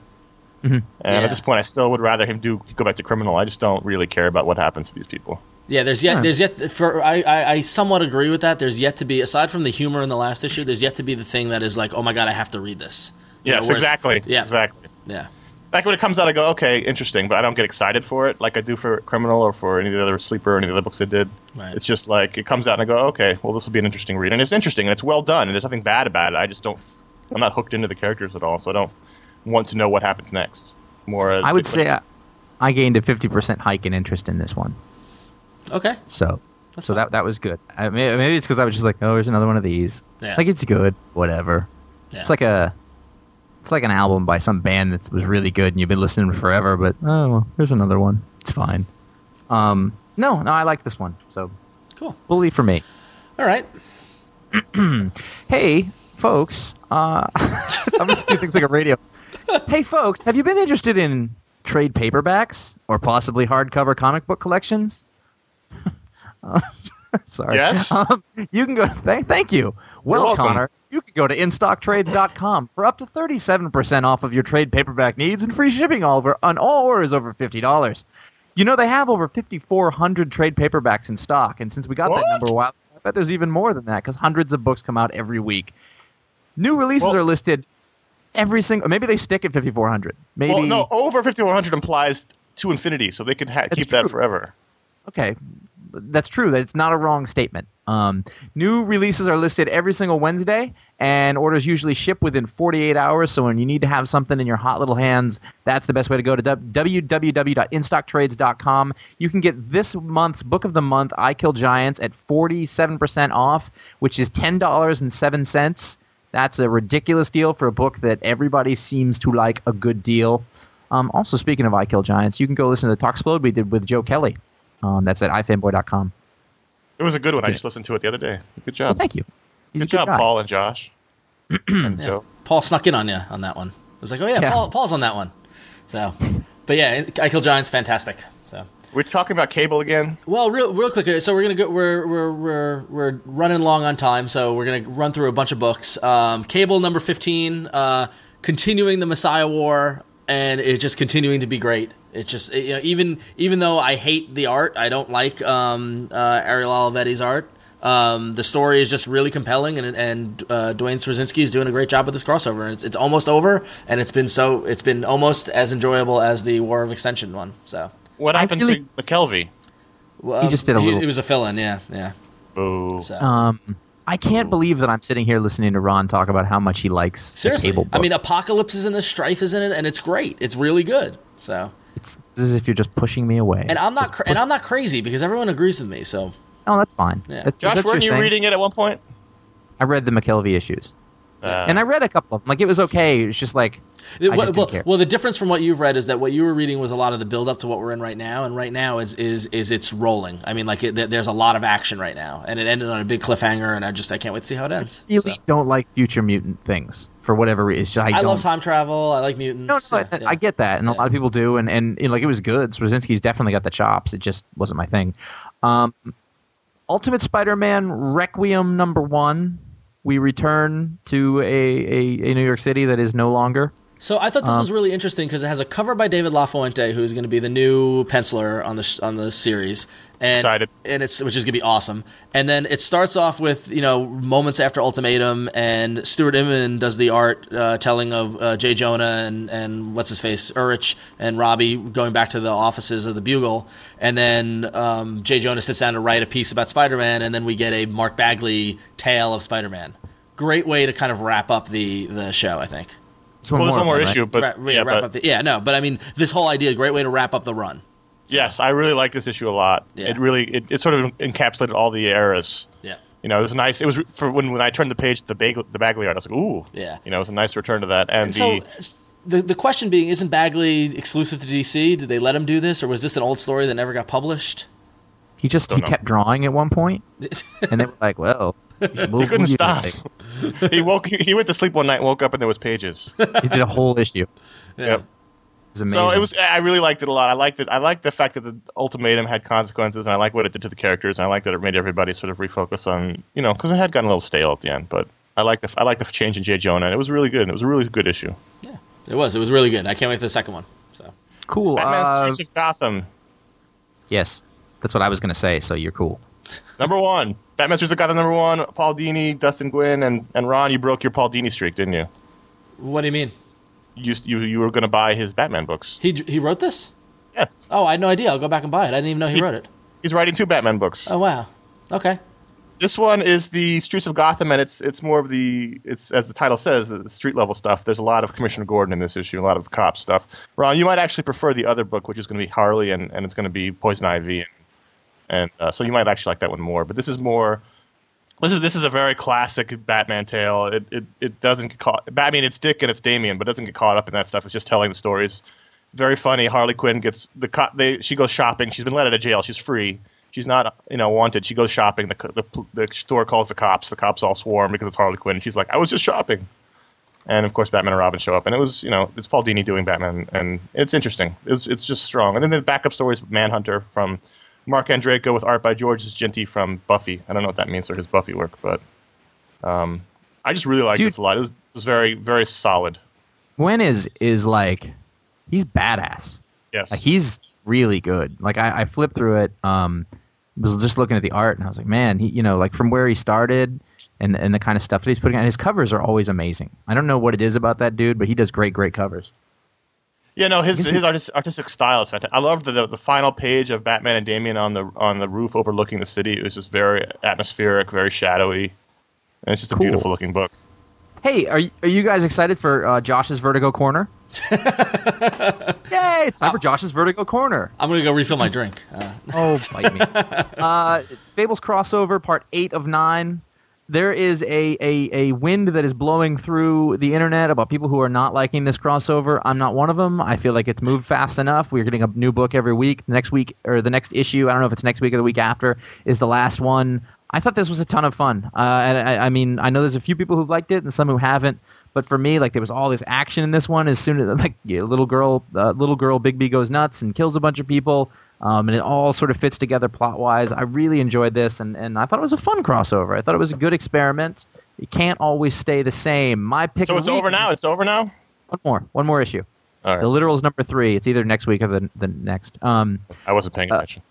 Mm-hmm. And yeah. at this point, I still would rather him do go back to criminal. I just don't really care about what happens to these people. Yeah, there's yet there's yet for I, I, I somewhat agree with that. There's yet to be aside from the humor in the last issue, there's yet to be the thing that is like, oh my god, I have to read this. You yes, know, exactly. Yeah, exactly. Yeah. Like when it comes out, I go, okay, interesting, but I don't get excited for it like I do for Criminal or for any of the other Sleeper or any of the other books I did. Right. It's just like it comes out and I go, okay, well, this will be an interesting read, and it's interesting and it's well done, and there's nothing bad about it. I just don't, I'm not hooked into the characters at all, so I don't want to know what happens next. More, as I would say I, I gained a 50% hike in interest in this one. Okay. So That's so fine. that that was good. I, maybe it's because I was just like, oh, there's another one of these. Yeah. Like it's good, whatever. Yeah. It's like a it's like an album by some band that was really good and you've been listening forever, but oh well, there's another one. It's fine. Um, no, no, I like this one. So cool. Bully for me. All right. hey, folks. Uh, I'm just doing things like a radio. hey, folks, have you been interested in trade paperbacks or possibly hardcover comic book collections? sorry. Yes. Um, you can go. Th- thank you. Well, Connor, you can go to instocktrades.com for up to 37% off of your trade paperback needs and free shipping all over on all orders over $50. You know, they have over 5,400 trade paperbacks in stock. And since we got what? that number a while, I bet there's even more than that because hundreds of books come out every week. New releases well, are listed every single. Maybe they stick at 5,400. Maybe well, no, over 5,400 implies to infinity, so they can ha- keep true. that forever. Okay, that's true. That's not a wrong statement. Um, new releases are listed every single Wednesday, and orders usually ship within 48 hours. So when you need to have something in your hot little hands, that's the best way to go to www.instocktrades.com. You can get this month's book of the month, I Kill Giants, at 47% off, which is $10.07. That's a ridiculous deal for a book that everybody seems to like a good deal. Um, also, speaking of I Kill Giants, you can go listen to the Talksplode we did with Joe Kelly. Um, that's at ifanboy.com. It was a good one. I just listened to it the other day. Good job. Well, thank you. He's good, good job, guy. Paul and Josh. and yeah. Joe. Paul snuck in on you on that one. I was like, oh yeah, yeah. Paul, Paul's on that one. So, but yeah, I Kill Giants, fantastic. So, We're talking about cable again. Well, real real quick. So we're gonna go. We're we're we're we're running long on time, so we're gonna run through a bunch of books. Um, Cable number fifteen, uh, continuing the Messiah War, and it's just continuing to be great. It's just you know, even even though I hate the art, I don't like um, uh, Ariel Olivetti's art. Um, the story is just really compelling, and and uh, Duane Swierczynski is doing a great job with this crossover. It's it's almost over, and it's been so it's been almost as enjoyable as the War of Extension one. So What happened really- to McKelvie? well, he just did a little- It was a fill-in, yeah, yeah. Boo. So. Um, I can't believe that I'm sitting here listening to Ron talk about how much he likes Seriously, the cable book. I mean, Apocalypse is in this, Strife is in it, and it's great. It's really good. So, it's, it's as if you're just pushing me away. and I'm not, Just cra- and I'm not crazy because everyone agrees with me. So, Oh, that's fine. Yeah. That's, Josh, that's weren't you thing. reading it at one point? I read the McKelvie issues, Uh, and I read a couple of them. Like it was okay. It's just like I well, just didn't well, care. well, the difference from what you've read is that what you were reading was a lot of the build up to what we're in right now, and right now is is is it's rolling. I mean, like it, there's a lot of action right now, and it ended on a big cliffhanger, and I just I can't wait to see how it ends. really So. don't like future mutant things for whatever reason. I, I love time travel. I like mutants. no, yeah, I, yeah. I get that, and a lot of people do, and and you know, like it was good. Straczynski's definitely got the chops. It just wasn't my thing. Um, Ultimate Spider-Man Requiem number one. We return to a, a, a New York City that is no longer. So I thought this Um, was really interesting because it has a cover by David LaFuente, who's going to be the new penciler on the sh- on the series, and Excited. and it's which is going to be awesome. And then it starts off with you know moments after Ultimatum, and Stuart Immonen does the art uh, telling of uh, Jay Jonah and and what's his face Urich and Robbie going back to the offices of the Bugle, and then um, Jay Jonah sits down to write a piece about Spider Man, and then we get a Mark Bagley tale of Spider Man. Great way to kind of wrap up the the show, I think. It's well, there's one more of it, right? issue, but Ra- yeah, wrap but up the, yeah, no, but I mean, this whole idea, great way to wrap up the run. yes, I really like this issue a lot. Yeah. It really it, it sort of encapsulated all the eras. Yeah, You know, it was nice. It was for when when I turned the page to the Bag- the Bagley art. I was like, ooh, Yeah. You know, it was a nice return to that. And, and so the s- the the question being, isn't Bagley exclusive to DC? Did they let him do this, or was this an old story that never got published? He just he know. kept drawing at one point, and they were like, "Well, you should move he couldn't move stop. you." he woke. He, he went to sleep one night, woke up, and there was pages. He did a whole issue. Yeah. Yep. was amazing. So it was. I really liked it a lot. I liked it. I liked the fact that the ultimatum had consequences, and I like what it did to the characters. And I like that it made everybody sort of refocus on, you know, because it had gotten a little stale at the end. But I like the I like the change in Jay Jonah, and it was really good. And it was a really good issue. Yeah, it was. It was really good. I can't wait for the second one. So cool. Batman Uh, Streets of Gotham, yes, that's what I was going to say. So you're cool. Number one. Batman Streets of Gotham, number one. Paul Dini, Dustin Nguyen, and and Ron. You broke your Paul Dini streak, didn't you? what do you mean? You you you were going to buy his Batman books. He he wrote this? Yes, Oh, I had no idea. I'll go back and buy it. I didn't even know he wrote it. he's writing two Batman books. Oh wow. Okay. This one is the Streets of Gotham, and it's it's more of the it's as the title says, the street level stuff. There's a lot of Commissioner Gordon in this issue, a lot of cop stuff. Ron, you might actually prefer the other book, which is going to be Harley, and, and it's going to be Poison Ivy, and, uh, so you might actually like that one more. But this is more. This is this is a very classic Batman tale. It it, it doesn't get caught. I mean, it's Dick and it's Damian, but it doesn't get caught up in that stuff. It's just telling the stories. Very funny. Harley Quinn gets the co- they she goes shopping. She's been let out of jail. She's free. She's not you know wanted. She goes shopping. The, the the store calls the cops. The cops all swarm because it's Harley Quinn. And she's like, I was just shopping. And of course, Batman and Robin show up, and it was you know it's Paul Dini doing Batman, and it's interesting. It's it's just strong. And then there's backup stories, Manhunter from Marc Andreyko with art by Georges Jeanty from Buffy. I don't know what that means for his Buffy work, but um, I just really like Dude. this a lot. It was, it was very very solid. Nguyen is is like he's badass. Yes. Like he's really good. Like I, I flipped through it. Um, was just looking at the art and I was like, man, he you know like from where he started and and the kind of stuff that he's putting out. His covers are always amazing. I don't know what it is about that dude, but he does great great covers. Yeah, no, his his it- artistic, artistic style is fantastic. I love the, the the final page of Batman and Damian on the on the roof overlooking the city. It was just very atmospheric, very shadowy, and it's just a Cool. beautiful looking book. Hey, are y- are you guys excited for uh, Josh's Vertigo Corner? Yay! It's time for Josh's Vertigo Corner. I'm gonna go refill my drink. Uh, Oh, bite me. uh, Fables crossover, part eight of nine. There is a, a, a wind that is blowing through the internet about people who are not liking this crossover. I'm not one of them. I feel like it's moved fast enough. We're getting a new book every week. The next week, or the next issue, I don't know if it's next week or the week after, is the last one. I thought this was a ton of fun. Uh, and I, I mean, I know there's a few people who've liked it and some who haven't. But for me, like there was all this action in this one. As soon as like yeah, little girl, uh, little girl, Bigby goes nuts and kills a bunch of people, um, and it all sort of fits together plot wise. I really enjoyed this, and, and I thought it was a fun crossover. I thought it was a good experiment. It can't always stay the same. My pick. So it's week- over now. It's over now. One more, one more issue. All The literal is number three. It's either next week or the, the next. Um, I wasn't paying attention.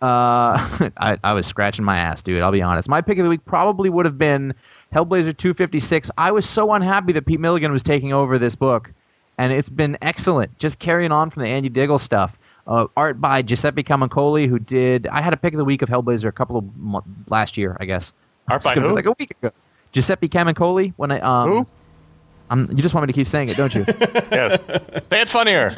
uh, I, I was scratching my ass, dude. I'll be honest. My pick of the week probably would have been Hellblazer 256. I was so unhappy that Pete Milligan was taking over this book, and it's been excellent. Just carrying on from the Andy Diggle stuff. Uh, art by Giuseppe Camuncoli, who did. I had a pick of the week of Hellblazer a couple of last year, I guess. Art by It's gonna be who? Like a week ago. Giuseppe Camuncoli. When I um, Who? I'm, you just want me to keep saying it, don't you? yes. Say it funnier.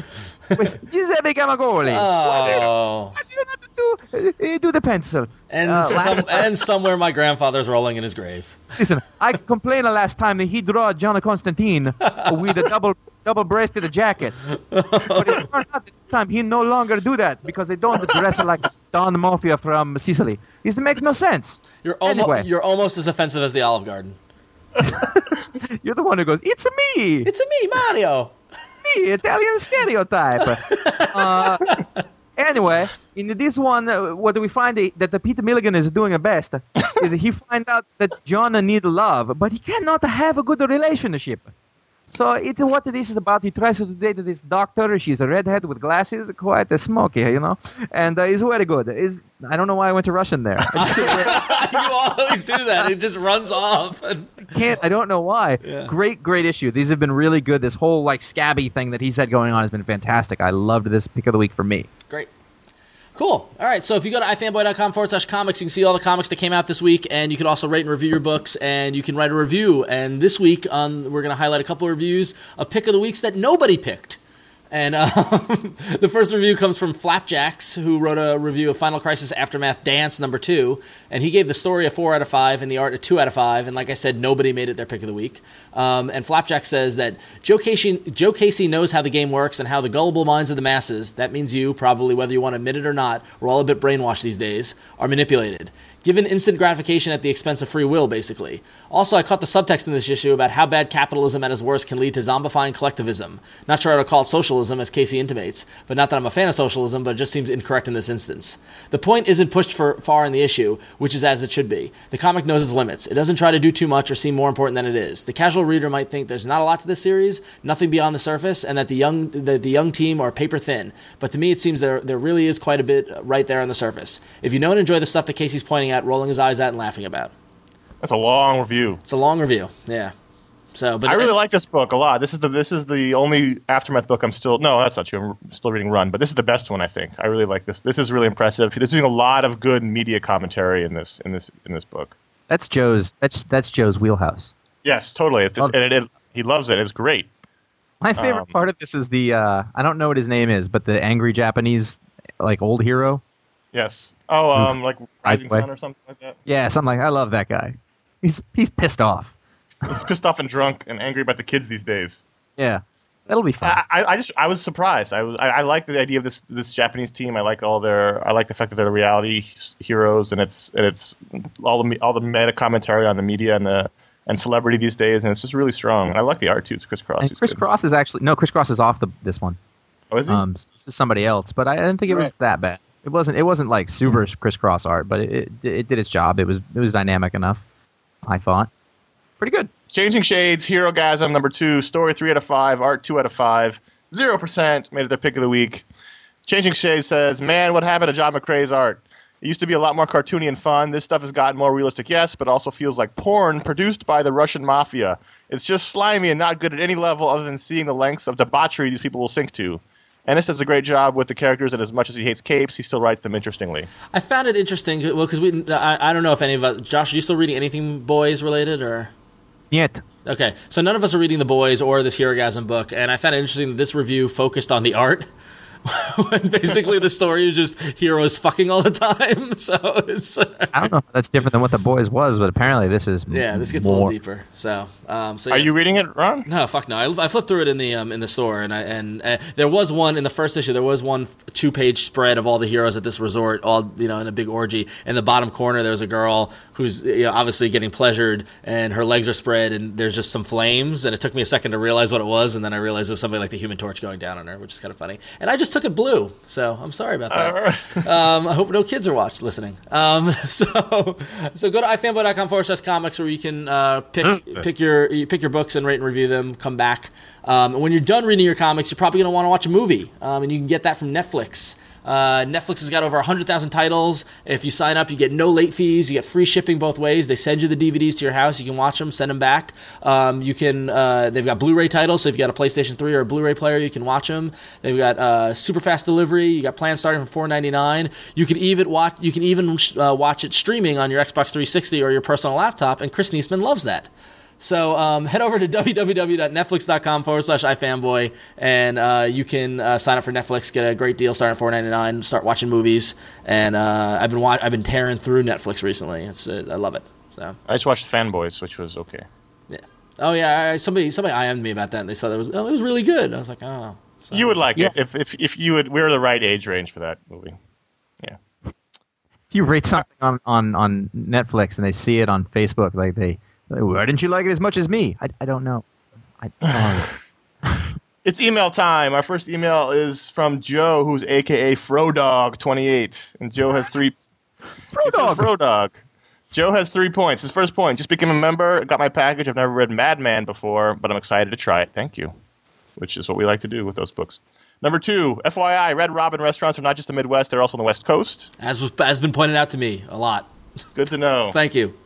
Giuseppe Camuncoli. Oh, What do you have do? Uh, do the pencil. and Uh, some, and somewhere my grandfather's rolling in his grave. Listen, I complained the last time that he draw John Constantine with a double double breasted jacket. But it turned out that this time he no longer do that because they don't dress like Don Mafia from Sicily. This makes no sense. You're almost Anyway. you're almost as offensive as the Olive Garden. You're the one who goes, "It's me, It's a me, Mario. me, Italian stereotype." uh, anyway, in this one, uh, what do we find i- that the Peter Milligan is doing the best is he find out that John need love, but he cannot have a good relationship. So it's what this is about. He tries to date this doctor. She's a redhead with glasses, quite a smoky, you know, and uh, he's very good. Is I don't know why I went to Russian there. You always do that. It just runs off. And can't. I don't know why. Yeah. Great, great issue. These have been really good. This whole like scabby thing that he's had going on has been fantastic. I loved this pick of the week for me. Great. Cool. All right. So if you go to ifanboy.com forward slash comics, you can see all the comics that came out this week, and you can also rate and review your books, and you can write a review. And this week, um, we're going to highlight a couple of reviews of pick of the weeks that nobody picked. And um, the first review comes from Flapjacks, who wrote a review of Final Crisis Aftermath Dance number two, and he gave the story a four out of five and the art a two out of five. And like I said, nobody made it their pick of the week. Um, and Flapjack says that Joe Casey, Joe Casey knows how the game works and how the gullible minds of the masses, that means you, probably whether you want to admit it or not, we're all a bit brainwashed these days, are manipulated. Given instant gratification at the expense of free will, basically. Also, I caught the subtext in this issue about how bad capitalism at its worst can lead to zombifying collectivism. Not sure to call it socialism, as Casey intimates, but not that I'm a fan of socialism, but it just seems incorrect in this instance. The point isn't pushed for far in the issue, which is as it should be. The comic knows its limits. It doesn't try to do too much or seem more important than it is. The casual reader might think there's not a lot to this series, nothing beyond the surface, and that the young the, the young team are paper thin. But to me, it seems there there really is quite a bit right there on the surface. If you know and enjoy the stuff that Casey's pointing at, rolling his eyes at, and laughing about, That's a long review. it's a long review. Yeah. So, but I really like this book a lot. This is the this is the only aftermath book I'm still no, that's not true. I'm still reading Run, but this is the best one I think. I really like this. This is really impressive. He's doing a lot of good media commentary in this in this in this book. That's Joe's. That's that's Joe's wheelhouse. Yes, totally. It's, Love- and it, it, he loves it. It's great. My favorite Um, part of this is the uh, I don't know what his name is, but the angry Japanese like old hero. Yes. Oh, um, like Rising Sun or something like that. Yeah, something like I love that guy. He's he's pissed off. He's pissed off and drunk and angry about the kids these days. Yeah, that'll be fun. I, I I just I was surprised. I was I, I like the idea of this this Japanese team. I like all their I like the fact that they're reality heroes and it's and it's all the all the meta commentary on the media and the and celebrity these days and it's just really strong. And I like the art too. It's Chris Cross. and Chris good. Cross is actually no. Chris Cross is off the this one. Oh, is he? Um, this is somebody else, but I didn't think it was that bad. It wasn't. It wasn't like super crisscross art, but it, it it did its job. It was it was dynamic enough. I thought pretty good. Changing Shades, Herogasm number two, story three out of five, art two out of five, zero percent made it their pick of the week. Changing Shades says, "Man, what happened to John McCrea's art? It used to be a lot more cartoony and fun. This stuff has gotten more realistic, yes, but also feels like porn produced by the Russian mafia. It's just slimy and not good at any level other than seeing the lengths of debauchery these people will sink to." Ennis does a great job with the characters, and as much as he hates capes, he still writes them interestingly. I found it interesting. Well, because we, I, I don't know if any of us, Josh, are you still reading anything boys related or? Yet Okay, so none of us are reading the boys or this Herogasm book, and I found it interesting that this review focused on the art. when basically the story is just heroes fucking all the time. So it's I don't know if that's different than what the boys was, but apparently this is yeah, this gets a little deeper. So um, so Are you reading it, Ron? No, fuck no. I, I flipped through it in the um, in the store, and I and uh, there was one in the first issue. There was one two page spread of all the heroes at this resort, all you know, in a big orgy. In the bottom corner, there's a girl who's you know, obviously getting pleasured, and her legs are spread, and there's just some flames. And it took me a second to realize what it was, and then I realized it was something like the Human Torch going down on her, which is kind of funny. And I just took it blue, so I'm sorry about that. um, I hope no kids are watching listening. Um, so so go to ifanboy.com forward slash comics where you can uh, pick pick your pick your books and rate and review them. Come back. Um, and when you're done reading your comics, you're probably going to want to watch a movie, um, and you can get that from Netflix. Uh, Netflix has got over 100,000 titles. If you sign up, you get no late fees. You get free shipping both ways. They send you the DVDs to your house. You can watch them, send them back. Um, you can. Uh, they've got Blu-ray titles, so if you got a PlayStation 3 or a Blu-ray player, you can watch them. They've got uh, super fast delivery. You got plans starting from 4.99. You can even watch. You can even uh, watch it streaming on your Xbox 360 or your personal laptop. And Chris Niesman loves that. So um, head over to www.netflix.com forward slash ifanboy, and uh, you can uh, sign up for Netflix, get a great deal starting at four ninety nine, start watching movies. And uh, I've been wa- I've been tearing through Netflix recently. It's uh, I love it. So I just watched Fanboys, which was okay. yeah. Oh yeah, I, somebody somebody IM'd me about that, and they said it was oh, it was really good. I was like oh. So. You would like Yeah. it if, if if you would. We're the right age range for that movie. Yeah. If you rate something on, on, on Netflix and they see it on Facebook, like they, why didn't you like it as much as me? I, I don't know. I, sorry. It's email time. Our first email is from Joe, who's AKA Frodog28, and Joe has three. Frodog. Frodog. Joe has three points. His first point: just became a member. Got my package. I've never read Madman before, but I'm excited to try it. Thank you. Which is what we like to do with those books. Number two, FYI, Red Robin restaurants are not just the Midwest; they're also on the West Coast. as was, has been pointed out to me a lot. Good to know. Thank you.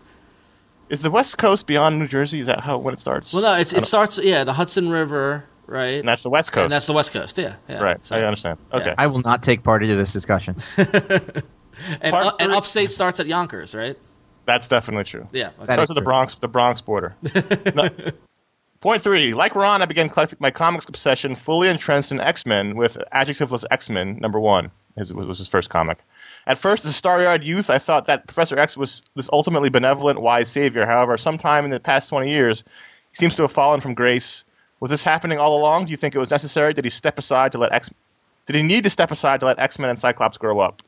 Is the West Coast beyond New Jersey? Is that how when it starts? Well, no, it's, it starts yeah the Hudson River right, and that's the West Coast. and that's the West Coast. Yeah, yeah. right. So- I understand. Okay. I will not take part into this discussion. and, Part uh, and upstate starts at Yonkers, right? That's definitely true. Yeah. Okay. Starts at the. Bronx, the Bronx border. No. Point three. Like Ron, I began collecting my comics obsession fully entrenched in X Men with Adjectiveless X Men number one. His, was his first comic. At first, as a starry-eyed youth, I thought that Professor X was this ultimately benevolent, wise savior. However, sometime in the past 20 years, he seems to have fallen from grace. Was this happening all along? Do you think it was necessary? Did he step aside to let X? Did he need to step aside to let X Men and Cyclops grow up?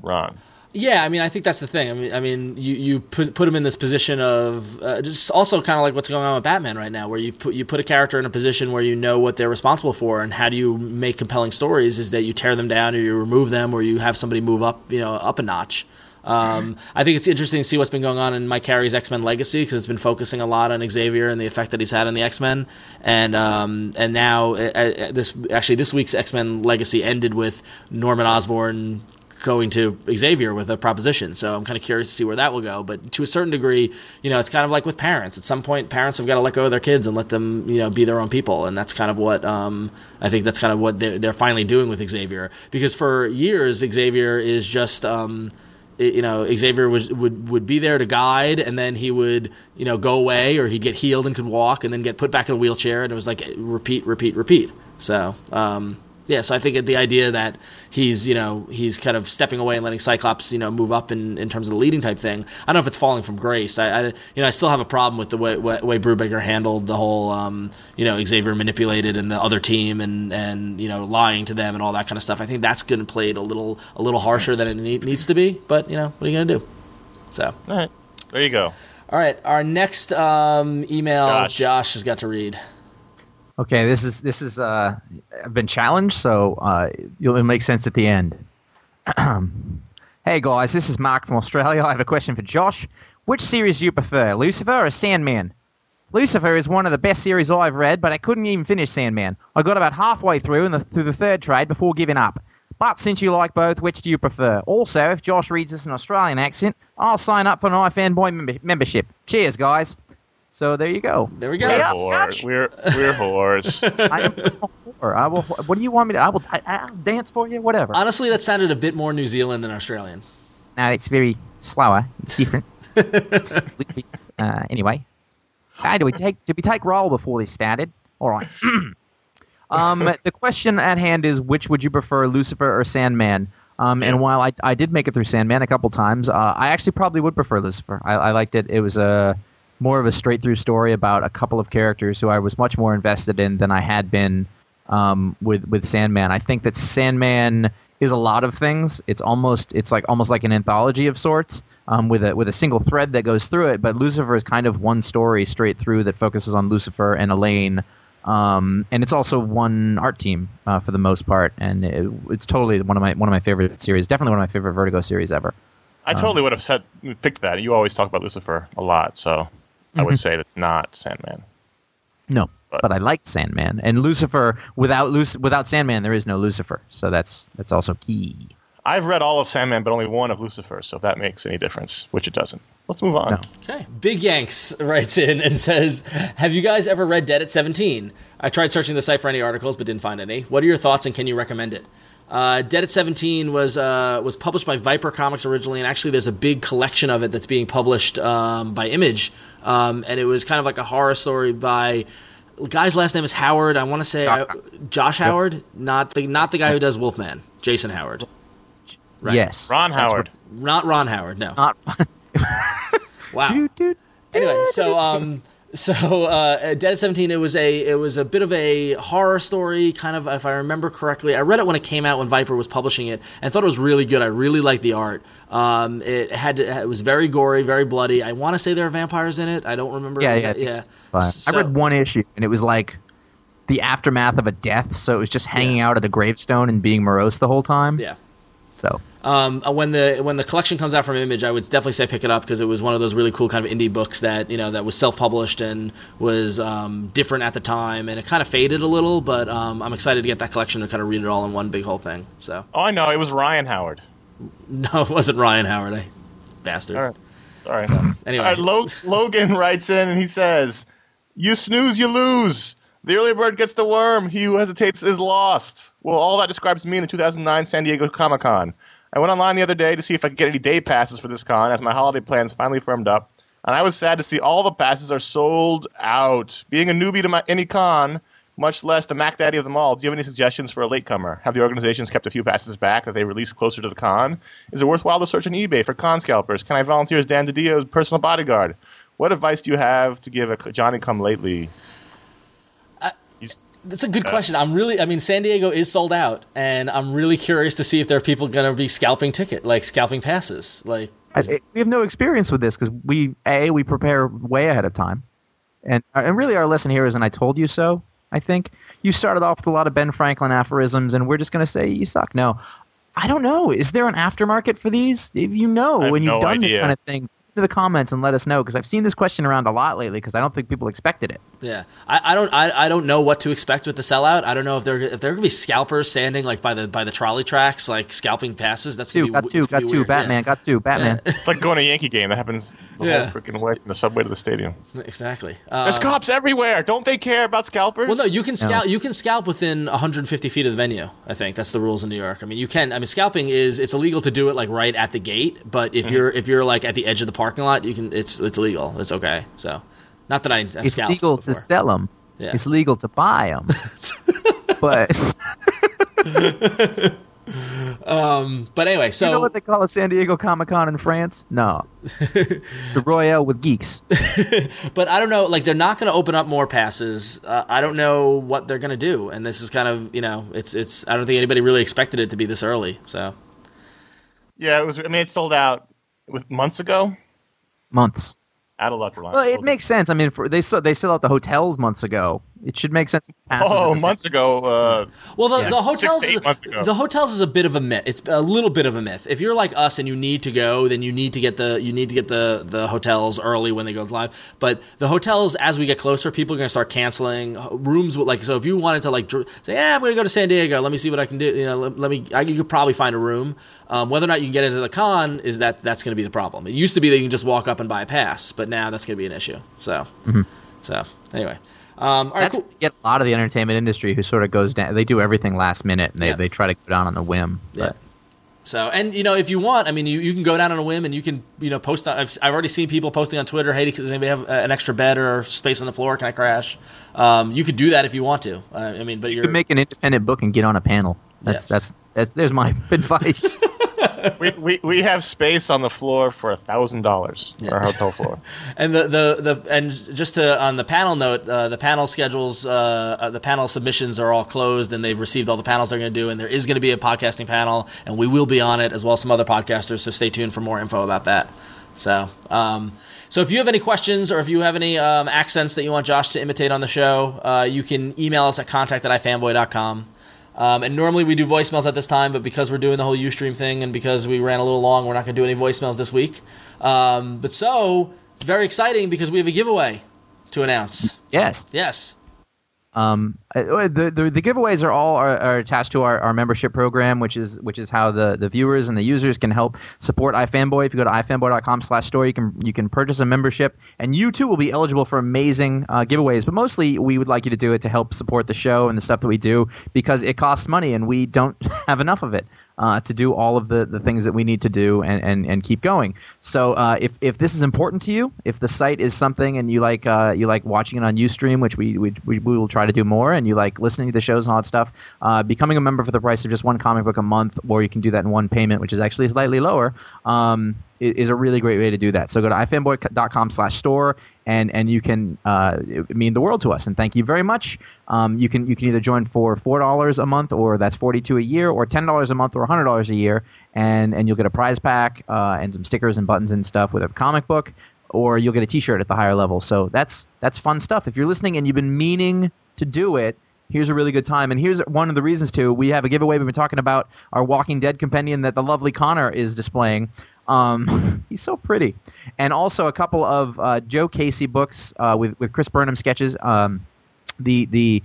Ron. Yeah, I mean, I think that's the thing. I mean, I mean, you, you put put him in this position of uh, just also kind of like what's going on with Batman right now, where you put you put a character in a position where you know what they're responsible for, and how do you make compelling stories? Is that you tear them down, or you remove them, or you have somebody move up, you know, up a notch. Um, I think it's interesting to see what's been going on in Mike Carey's X Men Legacy because it's been focusing a lot on Xavier and the effect that he's had on the X Men, and um, and now uh, uh, this actually this week's X Men Legacy ended with Norman Osborn going to Xavier with a proposition. So I'm kind of curious to see where that will go. But to a certain degree, you know, it's kind of like with parents. At some point, parents have got to let go of their kids and let them, you know, be their own people. And that's kind of what um, I think that's kind of what they're, they're finally doing with Xavier. Because for years, Xavier is just. Um, you know, Xavier was, would would be there to guide, and then he would, you know, go away, or he'd get healed and could walk, and then get put back in a wheelchair, and it was like repeat, repeat, repeat. So, um, yeah, so I think the idea that he's, you know, he's kind of stepping away and letting Cyclops, you know, move up in, in terms of the leading type thing. I don't know if it's falling from grace. I, I you know, I still have a problem with the way, way, way Brubaker handled the whole, um, you know, Xavier manipulated and the other team and, and, you know, lying to them and all that kind of stuff. I think that's going to played a little, a little harsher than it need, needs to be, but, you know, what are you going to do? So, All right. There you go. all right, our next um, email, Josh. Josh has got to read. Okay, this is this is uh, I've been challenged, so uh, it'll make sense at the end. hey guys, this is Mark from Australia. I have a question for Josh. Which series do you prefer, Lucifer or Sandman? Lucifer is one of the best series I've read, but I couldn't even finish Sandman. I got about halfway through in the, through the third trade before giving up. But since you like both, which do you prefer? Also, if Josh reads this in Australian accent, I'll sign up for an iFanboy mem- membership. Cheers, guys. So there you go. There we go. We're Yeah, whores. Josh. We're we're whores. I am a whore. I will. What do you want me to? I will. I, I'll dance for you. Whatever. Honestly, that sounded a bit more New Zealand than Australian. Now it's very slower. It's different. uh, anyway, hey, did we take did we take roll before this started? All right. Um, the question at hand is which would you prefer, Lucifer or Sandman? Um, and while I, I did make it through Sandman a couple times, uh, I actually probably would prefer Lucifer. I, I liked it. It was a more of a straight through story about a couple of characters who I was much more invested in than I had been um, with with Sandman. I think that Sandman is a lot of things. It's almost it's like almost like an anthology of sorts um, with a with a single thread that goes through it. But Lucifer is kind of one story straight through that focuses on Lucifer and Elaine. Um, and it's also one art team uh, for the most part, and it, it's totally one of my one of my favorite series. Definitely one of my favorite Vertigo series ever. I totally would have said picked that. You always talk about Lucifer a lot, so I would mm-hmm. say that's not Sandman. No, But- but, I liked Sandman and Lucifer. Without Luc- without Sandman, there is no Lucifer. So that's that's also key. I've read all of Sandman, but only one of Lucifer, so if that makes any difference, which it doesn't. Let's move on. No. Okay. Big Yanks writes in and says, "Have you guys ever read Dead at 17? I tried searching the site for any articles, but didn't find any. What are your thoughts, and can you recommend it?" Uh, Dead at 17 was uh, was published by Viper Comics originally, and actually there's a big collection of it that's being published um, by Image, um, and it was kind of like a horror story by. Guy's last name is Howard. I want to say uh, Josh Howard, not the not the guy who does Wolfman. Jason Howard, Right. Yes, Ron That's Howard. not Ron Howard. No. Not Wow. Doot, doot. anyway, so um, so uh, Dead at Seventeen, it was a it was a bit of a horror story, kind of if I remember correctly. I read it when it came out when Viper was publishing it, and thought it was really good. I really liked the art. Um, it had it was very gory, very bloody. I want to say there are vampires in it. I don't remember. Yeah, yeah, yeah. So- I read one issue, and it was like the aftermath of a death. So it was just hanging out at a gravestone and being morose the whole time. Yeah. So Um, uh, when the when the collection comes out from Image, I would definitely say pick it up because it was one of those really cool kind of indie books that you know that was self published and was um, different at the time, and it kind of faded a little. But um, I'm excited to get that collection and kind of read it all in one big whole thing. So Oh, I know. It was Ryan Howard. no, it wasn't Ryan Howard, I bastard. All right. All right. Anyway, All right, Lo- Logan writes in and he says, "You snooze, you lose. The early bird gets the worm. He who hesitates is lost." Well, all that describes me in the 2009 San Diego Comic Con. I went online the other day to see if I could get any day passes for this con, as my holiday plans finally firmed up. And I was sad to see all the passes are sold out. Being a newbie to my, any con, much less the Mac Daddy of them all, do you have any suggestions for a latecomer? Have the organizations kept a few passes back that they released closer to the con? Is it worthwhile to search on eBay for con scalpers? Can I volunteer as Dan DiDio's personal bodyguard? What advice do you have to give a Johnny come lately? He's- That's a good question. I'm really, I mean, San Diego is sold out, and I'm really curious to see if there are people going to be scalping ticket, like scalping passes. Like, I, we have no experience with this because we a we prepare way ahead of time, and uh, and really our lesson here is, and I told you so. I think you started off with a lot of Ben Franklin aphorisms, and we're just going to say you suck. No, I don't know. Is there an aftermarket for these? If you know I have when you've no done this kind of thing, to the comments and let us know because I've seen this question around a lot lately because I don't think people expected it. yeah, I, I don't, I, I don't know what to expect with the sellout. I don't know if there, if there are going to be scalpers standing like by the by the trolley tracks, like scalping passes. That's Two, gonna got be, two, it's gonna got be two. weird. Batman, Yeah. got two. Batman. It's like going to a Yankee game. That happens the Yeah. whole freaking way from the subway to the stadium. exactly. Uh, There's cops everywhere. Don't they care about scalpers? Well, no, you can scalp. You can scalp within 150 feet of the venue. I think that's the rules in New York. I mean, you can. I mean, scalping is it's illegal to do it like right at the gate. But Mm-hmm. if you're if you're like at the edge of the parking lot, you can. It's it's legal. It's okay. So, not that I have It's legal before. to sell them. Yeah. It's legal to buy them. but um, But anyway, so you know what they call a San Diego Comic Con in France? No, the Royale with geeks. but I don't know. Like they're not going to open up more passes. Uh, I don't know what they're going to do. And this is kind of you know it's it's. I don't think anybody really expected it to be this early. So yeah, it was. I mean, it sold out with months ago. Months. Out of luck. Well, it makes sense. I mean, for, they still they still out the hotels months ago. It should make sense. Oh, months ago. Uh, Well, the, Yeah. the hotels eight is, months ago. the hotels is a bit of a myth. It's a little bit of a myth. If you're like us and you need to go, then you need to get the you need to get the the hotels early when they go live. But the hotels, as we get closer, people are going to start canceling rooms. With like, so if you wanted to like say, yeah, I'm going to go to San Diego. Let me see what I can do. You know, let, let me. I, you could probably find a room. Um, whether or not you can get into the con is that that's going to be the problem. It used to be that you can just walk up and buy a pass, but now that's going to be an issue. So, so anyway. Um, all right, That's cool. get a lot of the entertainment industry who sort of goes down. They do everything last minute and they, Yeah. they try to go down on the whim. Yeah. So, and you know, if you want, I mean, you, you can go down on a whim and you can, you know, post. On, I've, I've already seen people posting on Twitter, "Hey, does anybody have uh, an extra bed or space on the floor? Can I crash?" Um, you could do that if you want to. Uh, I mean, but You could make an independent book and get on a panel. That's Yeah. that's that, there's my advice. we, we, we have space on the floor for a thousand dollars for our hotel floor. And the, the, the and just to on the panel note, uh, the panel schedules, uh, uh, the panel submissions are all closed, and they've received all the panels they're going to do, and there is going to be a podcasting panel, and we will be on it as well as some other podcasters. So stay tuned for more info about that. So, um, so if you have any questions or if you have any um, accents that you want Josh to imitate on the show, uh, you can email us at contact at ifanboy.com. Um, and normally we do voicemails at this time, but because we're doing the whole Ustream thing and because we ran a little long, we're not going to do any voicemails this week. Um, but so it's very exciting because we have a giveaway to announce. yes. Yes. Um, uh, the, the the giveaways are all are, are attached to our, our membership program, which is which is how the, the viewers and the users can help support iFanboy. If you go to ifanboy.com/store, you can you can purchase a membership, and you too will be eligible for amazing uh, giveaways. But mostly, we would like you to do it to help support the show and the stuff that we do because it costs money, and we don't have enough of it. Uh, to do all of the, the things that we need to do and, and, and keep going. So uh, if, if this is important to you, if the site is something and you like uh, you like watching it on UStream, which we, we, we will try to do more, and you like listening to the shows and all that stuff, uh, becoming a member for the price of just one comic book a month, or you can do that in one payment, which is actually slightly lower. Um, is a really great way to do that. So go to ifanboy.com slash store and and you can uh, mean the world to us. And thank you very much. Um, you can you can either join for four dollars a month, or that's forty two a year, or ten dollars a month, or hundred dollars a year, and and you'll get a prize pack uh, and some stickers and buttons and stuff with a comic book, or you'll get a T shirt at the higher level. So that's that's fun stuff. If you're listening and you've been meaning to do it. Here's a really good time, and here's one of the reasons too. We have a giveaway. We've been talking about our Walking Dead companion that the lovely Connor is displaying. Um, he's so pretty, and also a couple of uh, Joe Casey books uh, with with Chris Burnham sketches. Um, the the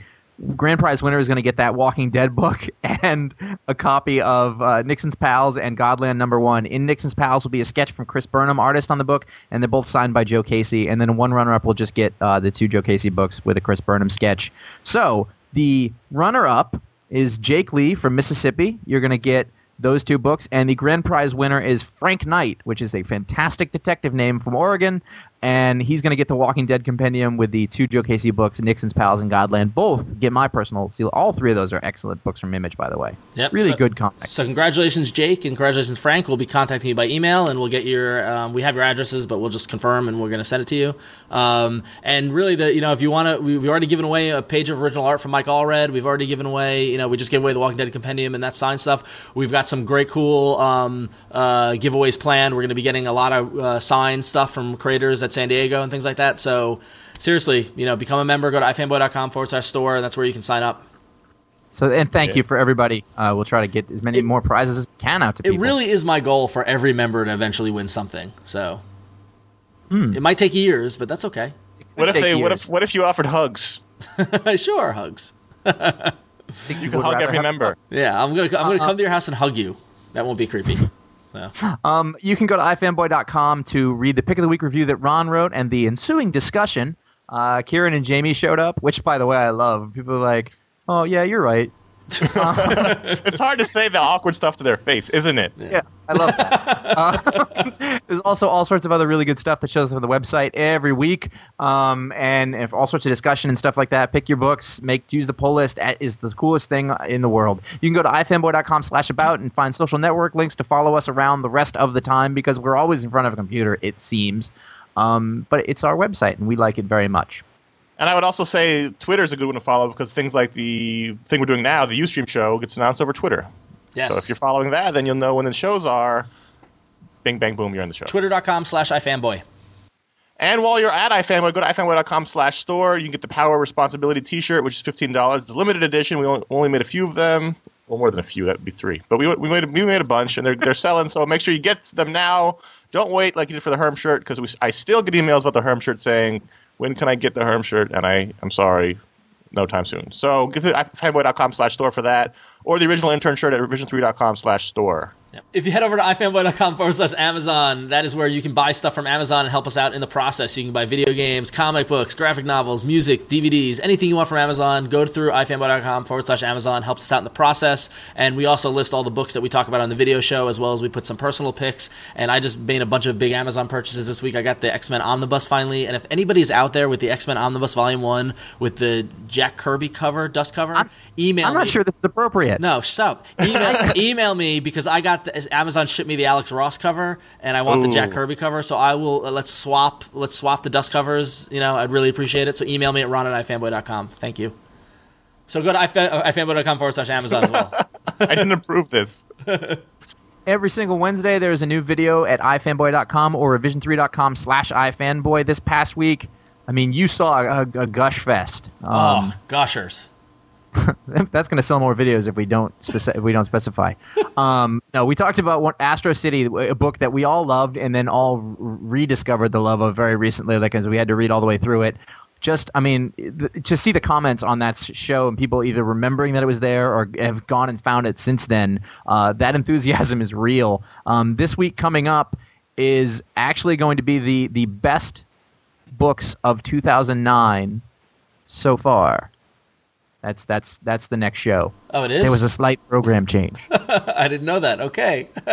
grand prize winner is going to get that Walking Dead book and a copy of uh, Nixon's Pals and Godland Number One. In Nixon's Pals will be a sketch from Chris Burnham, artist on the book, and they're both signed by Joe Casey. And then one runner up will just get uh, the two Joe Casey books with a Chris Burnham sketch. So the runner up is Jake Lee from Mississippi. You're going to get those two books. And the grand prize winner is Frank Knight, which is a fantastic detective name from Oregon. And he's going to get the Walking Dead compendium with the two Joe Casey books, Nixon's Pals and Godland. Both get my personal seal. All three of those are excellent books from Image, by the way. Yep. Really So- good comics. So congratulations, Jake, and congratulations, Frank. We'll be contacting you by email, and we'll get your. Um, we have your addresses, but we'll just confirm, and we're going to send it to you. Um, and really, the you know, if you want to, we, we've already given away a page of original art from Mike Allred. We've already given away, you know, we just gave away the Walking Dead compendium and that signed stuff. We've got some great, cool um, uh, giveaways planned. We're going to be getting a lot of uh, signed stuff from creators at San Diego and things like that. So seriously, you know, become a member. Go to ifanboy.com forward slash store, and that's where you can sign up. So, and thank Yeah. you for everybody. Uh, we'll try to get as many more prizes as we can out to It people. It really is my goal for every member to eventually win something. So hmm. it might take years, but that's okay. What if take they? What if? What if you offered hugs? sure, hugs. think You would can hug every have- member. Yeah, I'm gonna I'm gonna uh, come uh, to your house and hug you. That won't be creepy. Um, you can go to ifanboy.com to read the pick of the week review that Ron wrote and the ensuing discussion. Uh, Kieron and Jamie showed up, which, by the way, I love. People are like, "Oh yeah, you're right." It's hard to say the awkward stuff to their face, isn't it? Yeah, I love that. uh, there's also all sorts of other really good stuff that shows up on the website every week, um, and if all sorts of discussion and stuff like that. Pick your books, make use the pull list. is the coolest thing in the world. You can go to ifanboy.com/about and find social network links to follow us around the rest of the time because we're always in front of a computer. It seems, um, but it's our website and we like it very much. And I would also say Twitter is a good one to follow because things like the thing we're doing now, the UStream show, gets announced over Twitter. Yes. So if you're following that, then you'll know when the shows are. Bing, bang, boom, you're in the show. Twitter.com slash ifanboy. And while you're at iFanboy, go to ifanboy.com slash store. You can get the Power Responsibility t-shirt, which is $15. It's a limited edition. We only- only made a few of them. Well, more than a few. That would be three. But we, we, made, we made a bunch, and they're, they're selling. So make sure you get them now. Don't wait like you did for the Herm shirt, because I still get emails about the Herm shirt saying, when can I get the Herm shirt? And I, I'm sorry, no time soon. So get to fanboy.com slash store for that, or the original intern shirt at revision3.com slash store. If you head over to ifanboy.com forward slash Amazon, that is where you can buy stuff from Amazon and help us out in the process. You can buy video games, comic books, graphic novels, music, DVDs, anything you want from Amazon. Go through ifanboy.com forward slash Amazon, helps us out in the process. And we also list all the books that we talk about on the video show, as well as we put some personal picks. And I just made a bunch of big Amazon purchases this week. I got the X Men Omnibus finally. And if anybody's out there with the X Men Omnibus Volume 1 with the Jack Kirby cover, dust cover, I'm- email I'm not me. sure this is appropriate. No, stop. Email, email me because I got the, Amazon shipped me the Alex Ross cover, and I want the Jack Kirby cover. So I will uh, let's swap let's swap the dust covers. You know, I'd really appreciate it. So email me at ron at ifanboy.com. Thank you. So go to ifa- uh, ifanboy.com forward slash Amazon as well. I didn't approve this. Every single Wednesday, there's a new video at ifanboy.com or revision3.com slash ifanboy. This past week, I mean, you saw a, a gush fest. Um, oh, gushers. that's going to sell more videos if we don't speci- if we don't specify. Um, no, we talked about Astro City, a book that we all loved and then all rediscovered the love of very recently, like as we had to read all the way through it. Just, I mean, th- to see the comments on that show and people either remembering that it was there or have gone and found it since then, uh, that enthusiasm is real. Um, this week coming up is actually going to be the the best books of 2009 so far. That's that's that's the next show. Oh, it is. There was a slight program change. I didn't know that. Okay.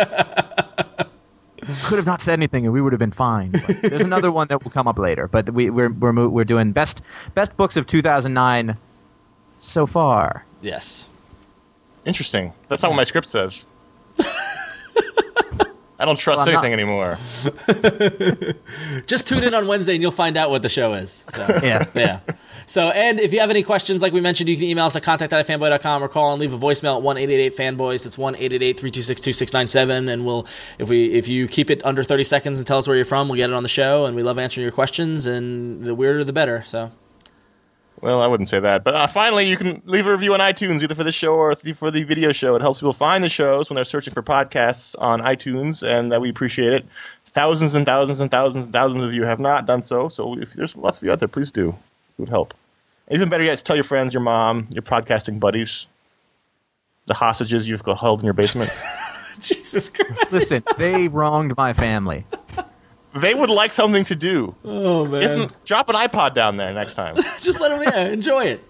Could have not said anything, and we would have been fine. But there's another one that will come up later. But we, we're we're mo- we're doing best best books of 2009 so far. yes. Interesting. That's not what my script says. I don't trust Well, I'm not- anything anymore. Just tune in on Wednesday and you'll find out what the show is. So. Yeah. yeah. So, and if you have any questions, like we mentioned, you can email us at contact at fanboy.com or call and leave a voicemail at 1 fanboys. That's 1 326 2697. And we'll, if we, if you keep it under 30 seconds and tell us where you're from, we'll get it on the show. And we love answering your questions. And the weirder, the better. So, Well, I wouldn't say that. But uh, finally, you can leave a review on iTunes, either for the show or for the video show. It helps people find the shows when they're searching for podcasts on iTunes, and uh, we appreciate it. Thousands and thousands and thousands and thousands of you have not done so. So if there's lots of you out there, please do. It would help. Even better yet, tell your friends, your mom, your podcasting buddies, the hostages you've got held in your basement. Jesus Christ. Listen, they wronged my family. they would like something to do. Oh, man. them- drop an iPod down there next time. Just let them, yeah, enjoy it.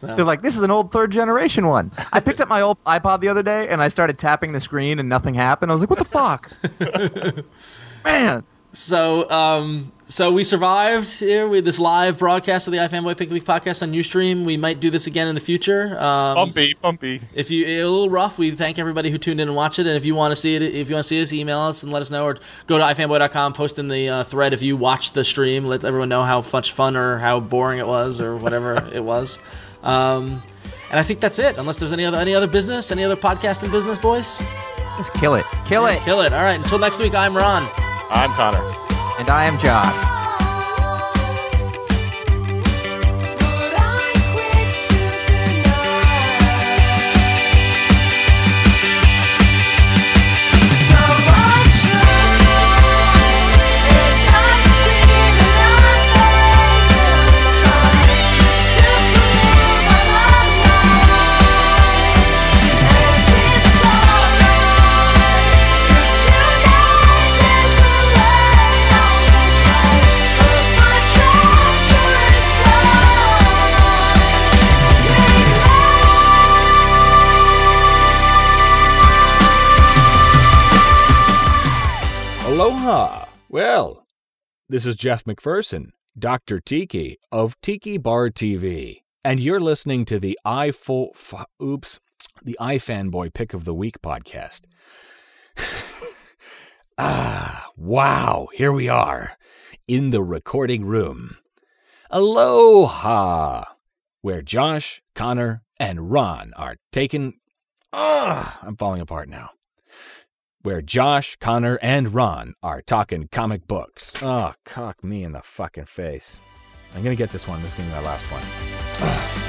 They're like, this is an old third generation one. I picked up my old iPod the other day and I started tapping the screen and nothing happened. I was like, what the fuck? Man. So, um, so we survived here with this live broadcast of the iFanboy Pick the Week podcast on Ustream. We might do this again in the future. Um, bumpy, bumpy. If you a little rough, we thank everybody who tuned in and watched it. And if you want to see it, if you want to see us, email us and let us know, or go to ifanboy.com, post in the uh, thread if you watched the stream. Let everyone know how much fun or how boring it was or whatever it was. Um, and I think that's it. Unless there's any other any other business, any other podcasting business, boys. Just kill it. Kill it. Kill it. All right. Until next week, I'm Ron. I'm Connor. I am Josh. Well, this is Jeff Macpherson, Dr. Tiki of Tiki Bar TV, and you're listening to the i fo- f- oops, the iFanboy Pick of the Week podcast. ah, wow, here we are in the recording room. Aloha! Where Josh, Connor, and Ron are taking. Ah, I'm falling apart now where Josh, Connor, and Ron are talking comic books. Oh, cock me in the fucking face. I'm gonna get this one. This is gonna be my last one.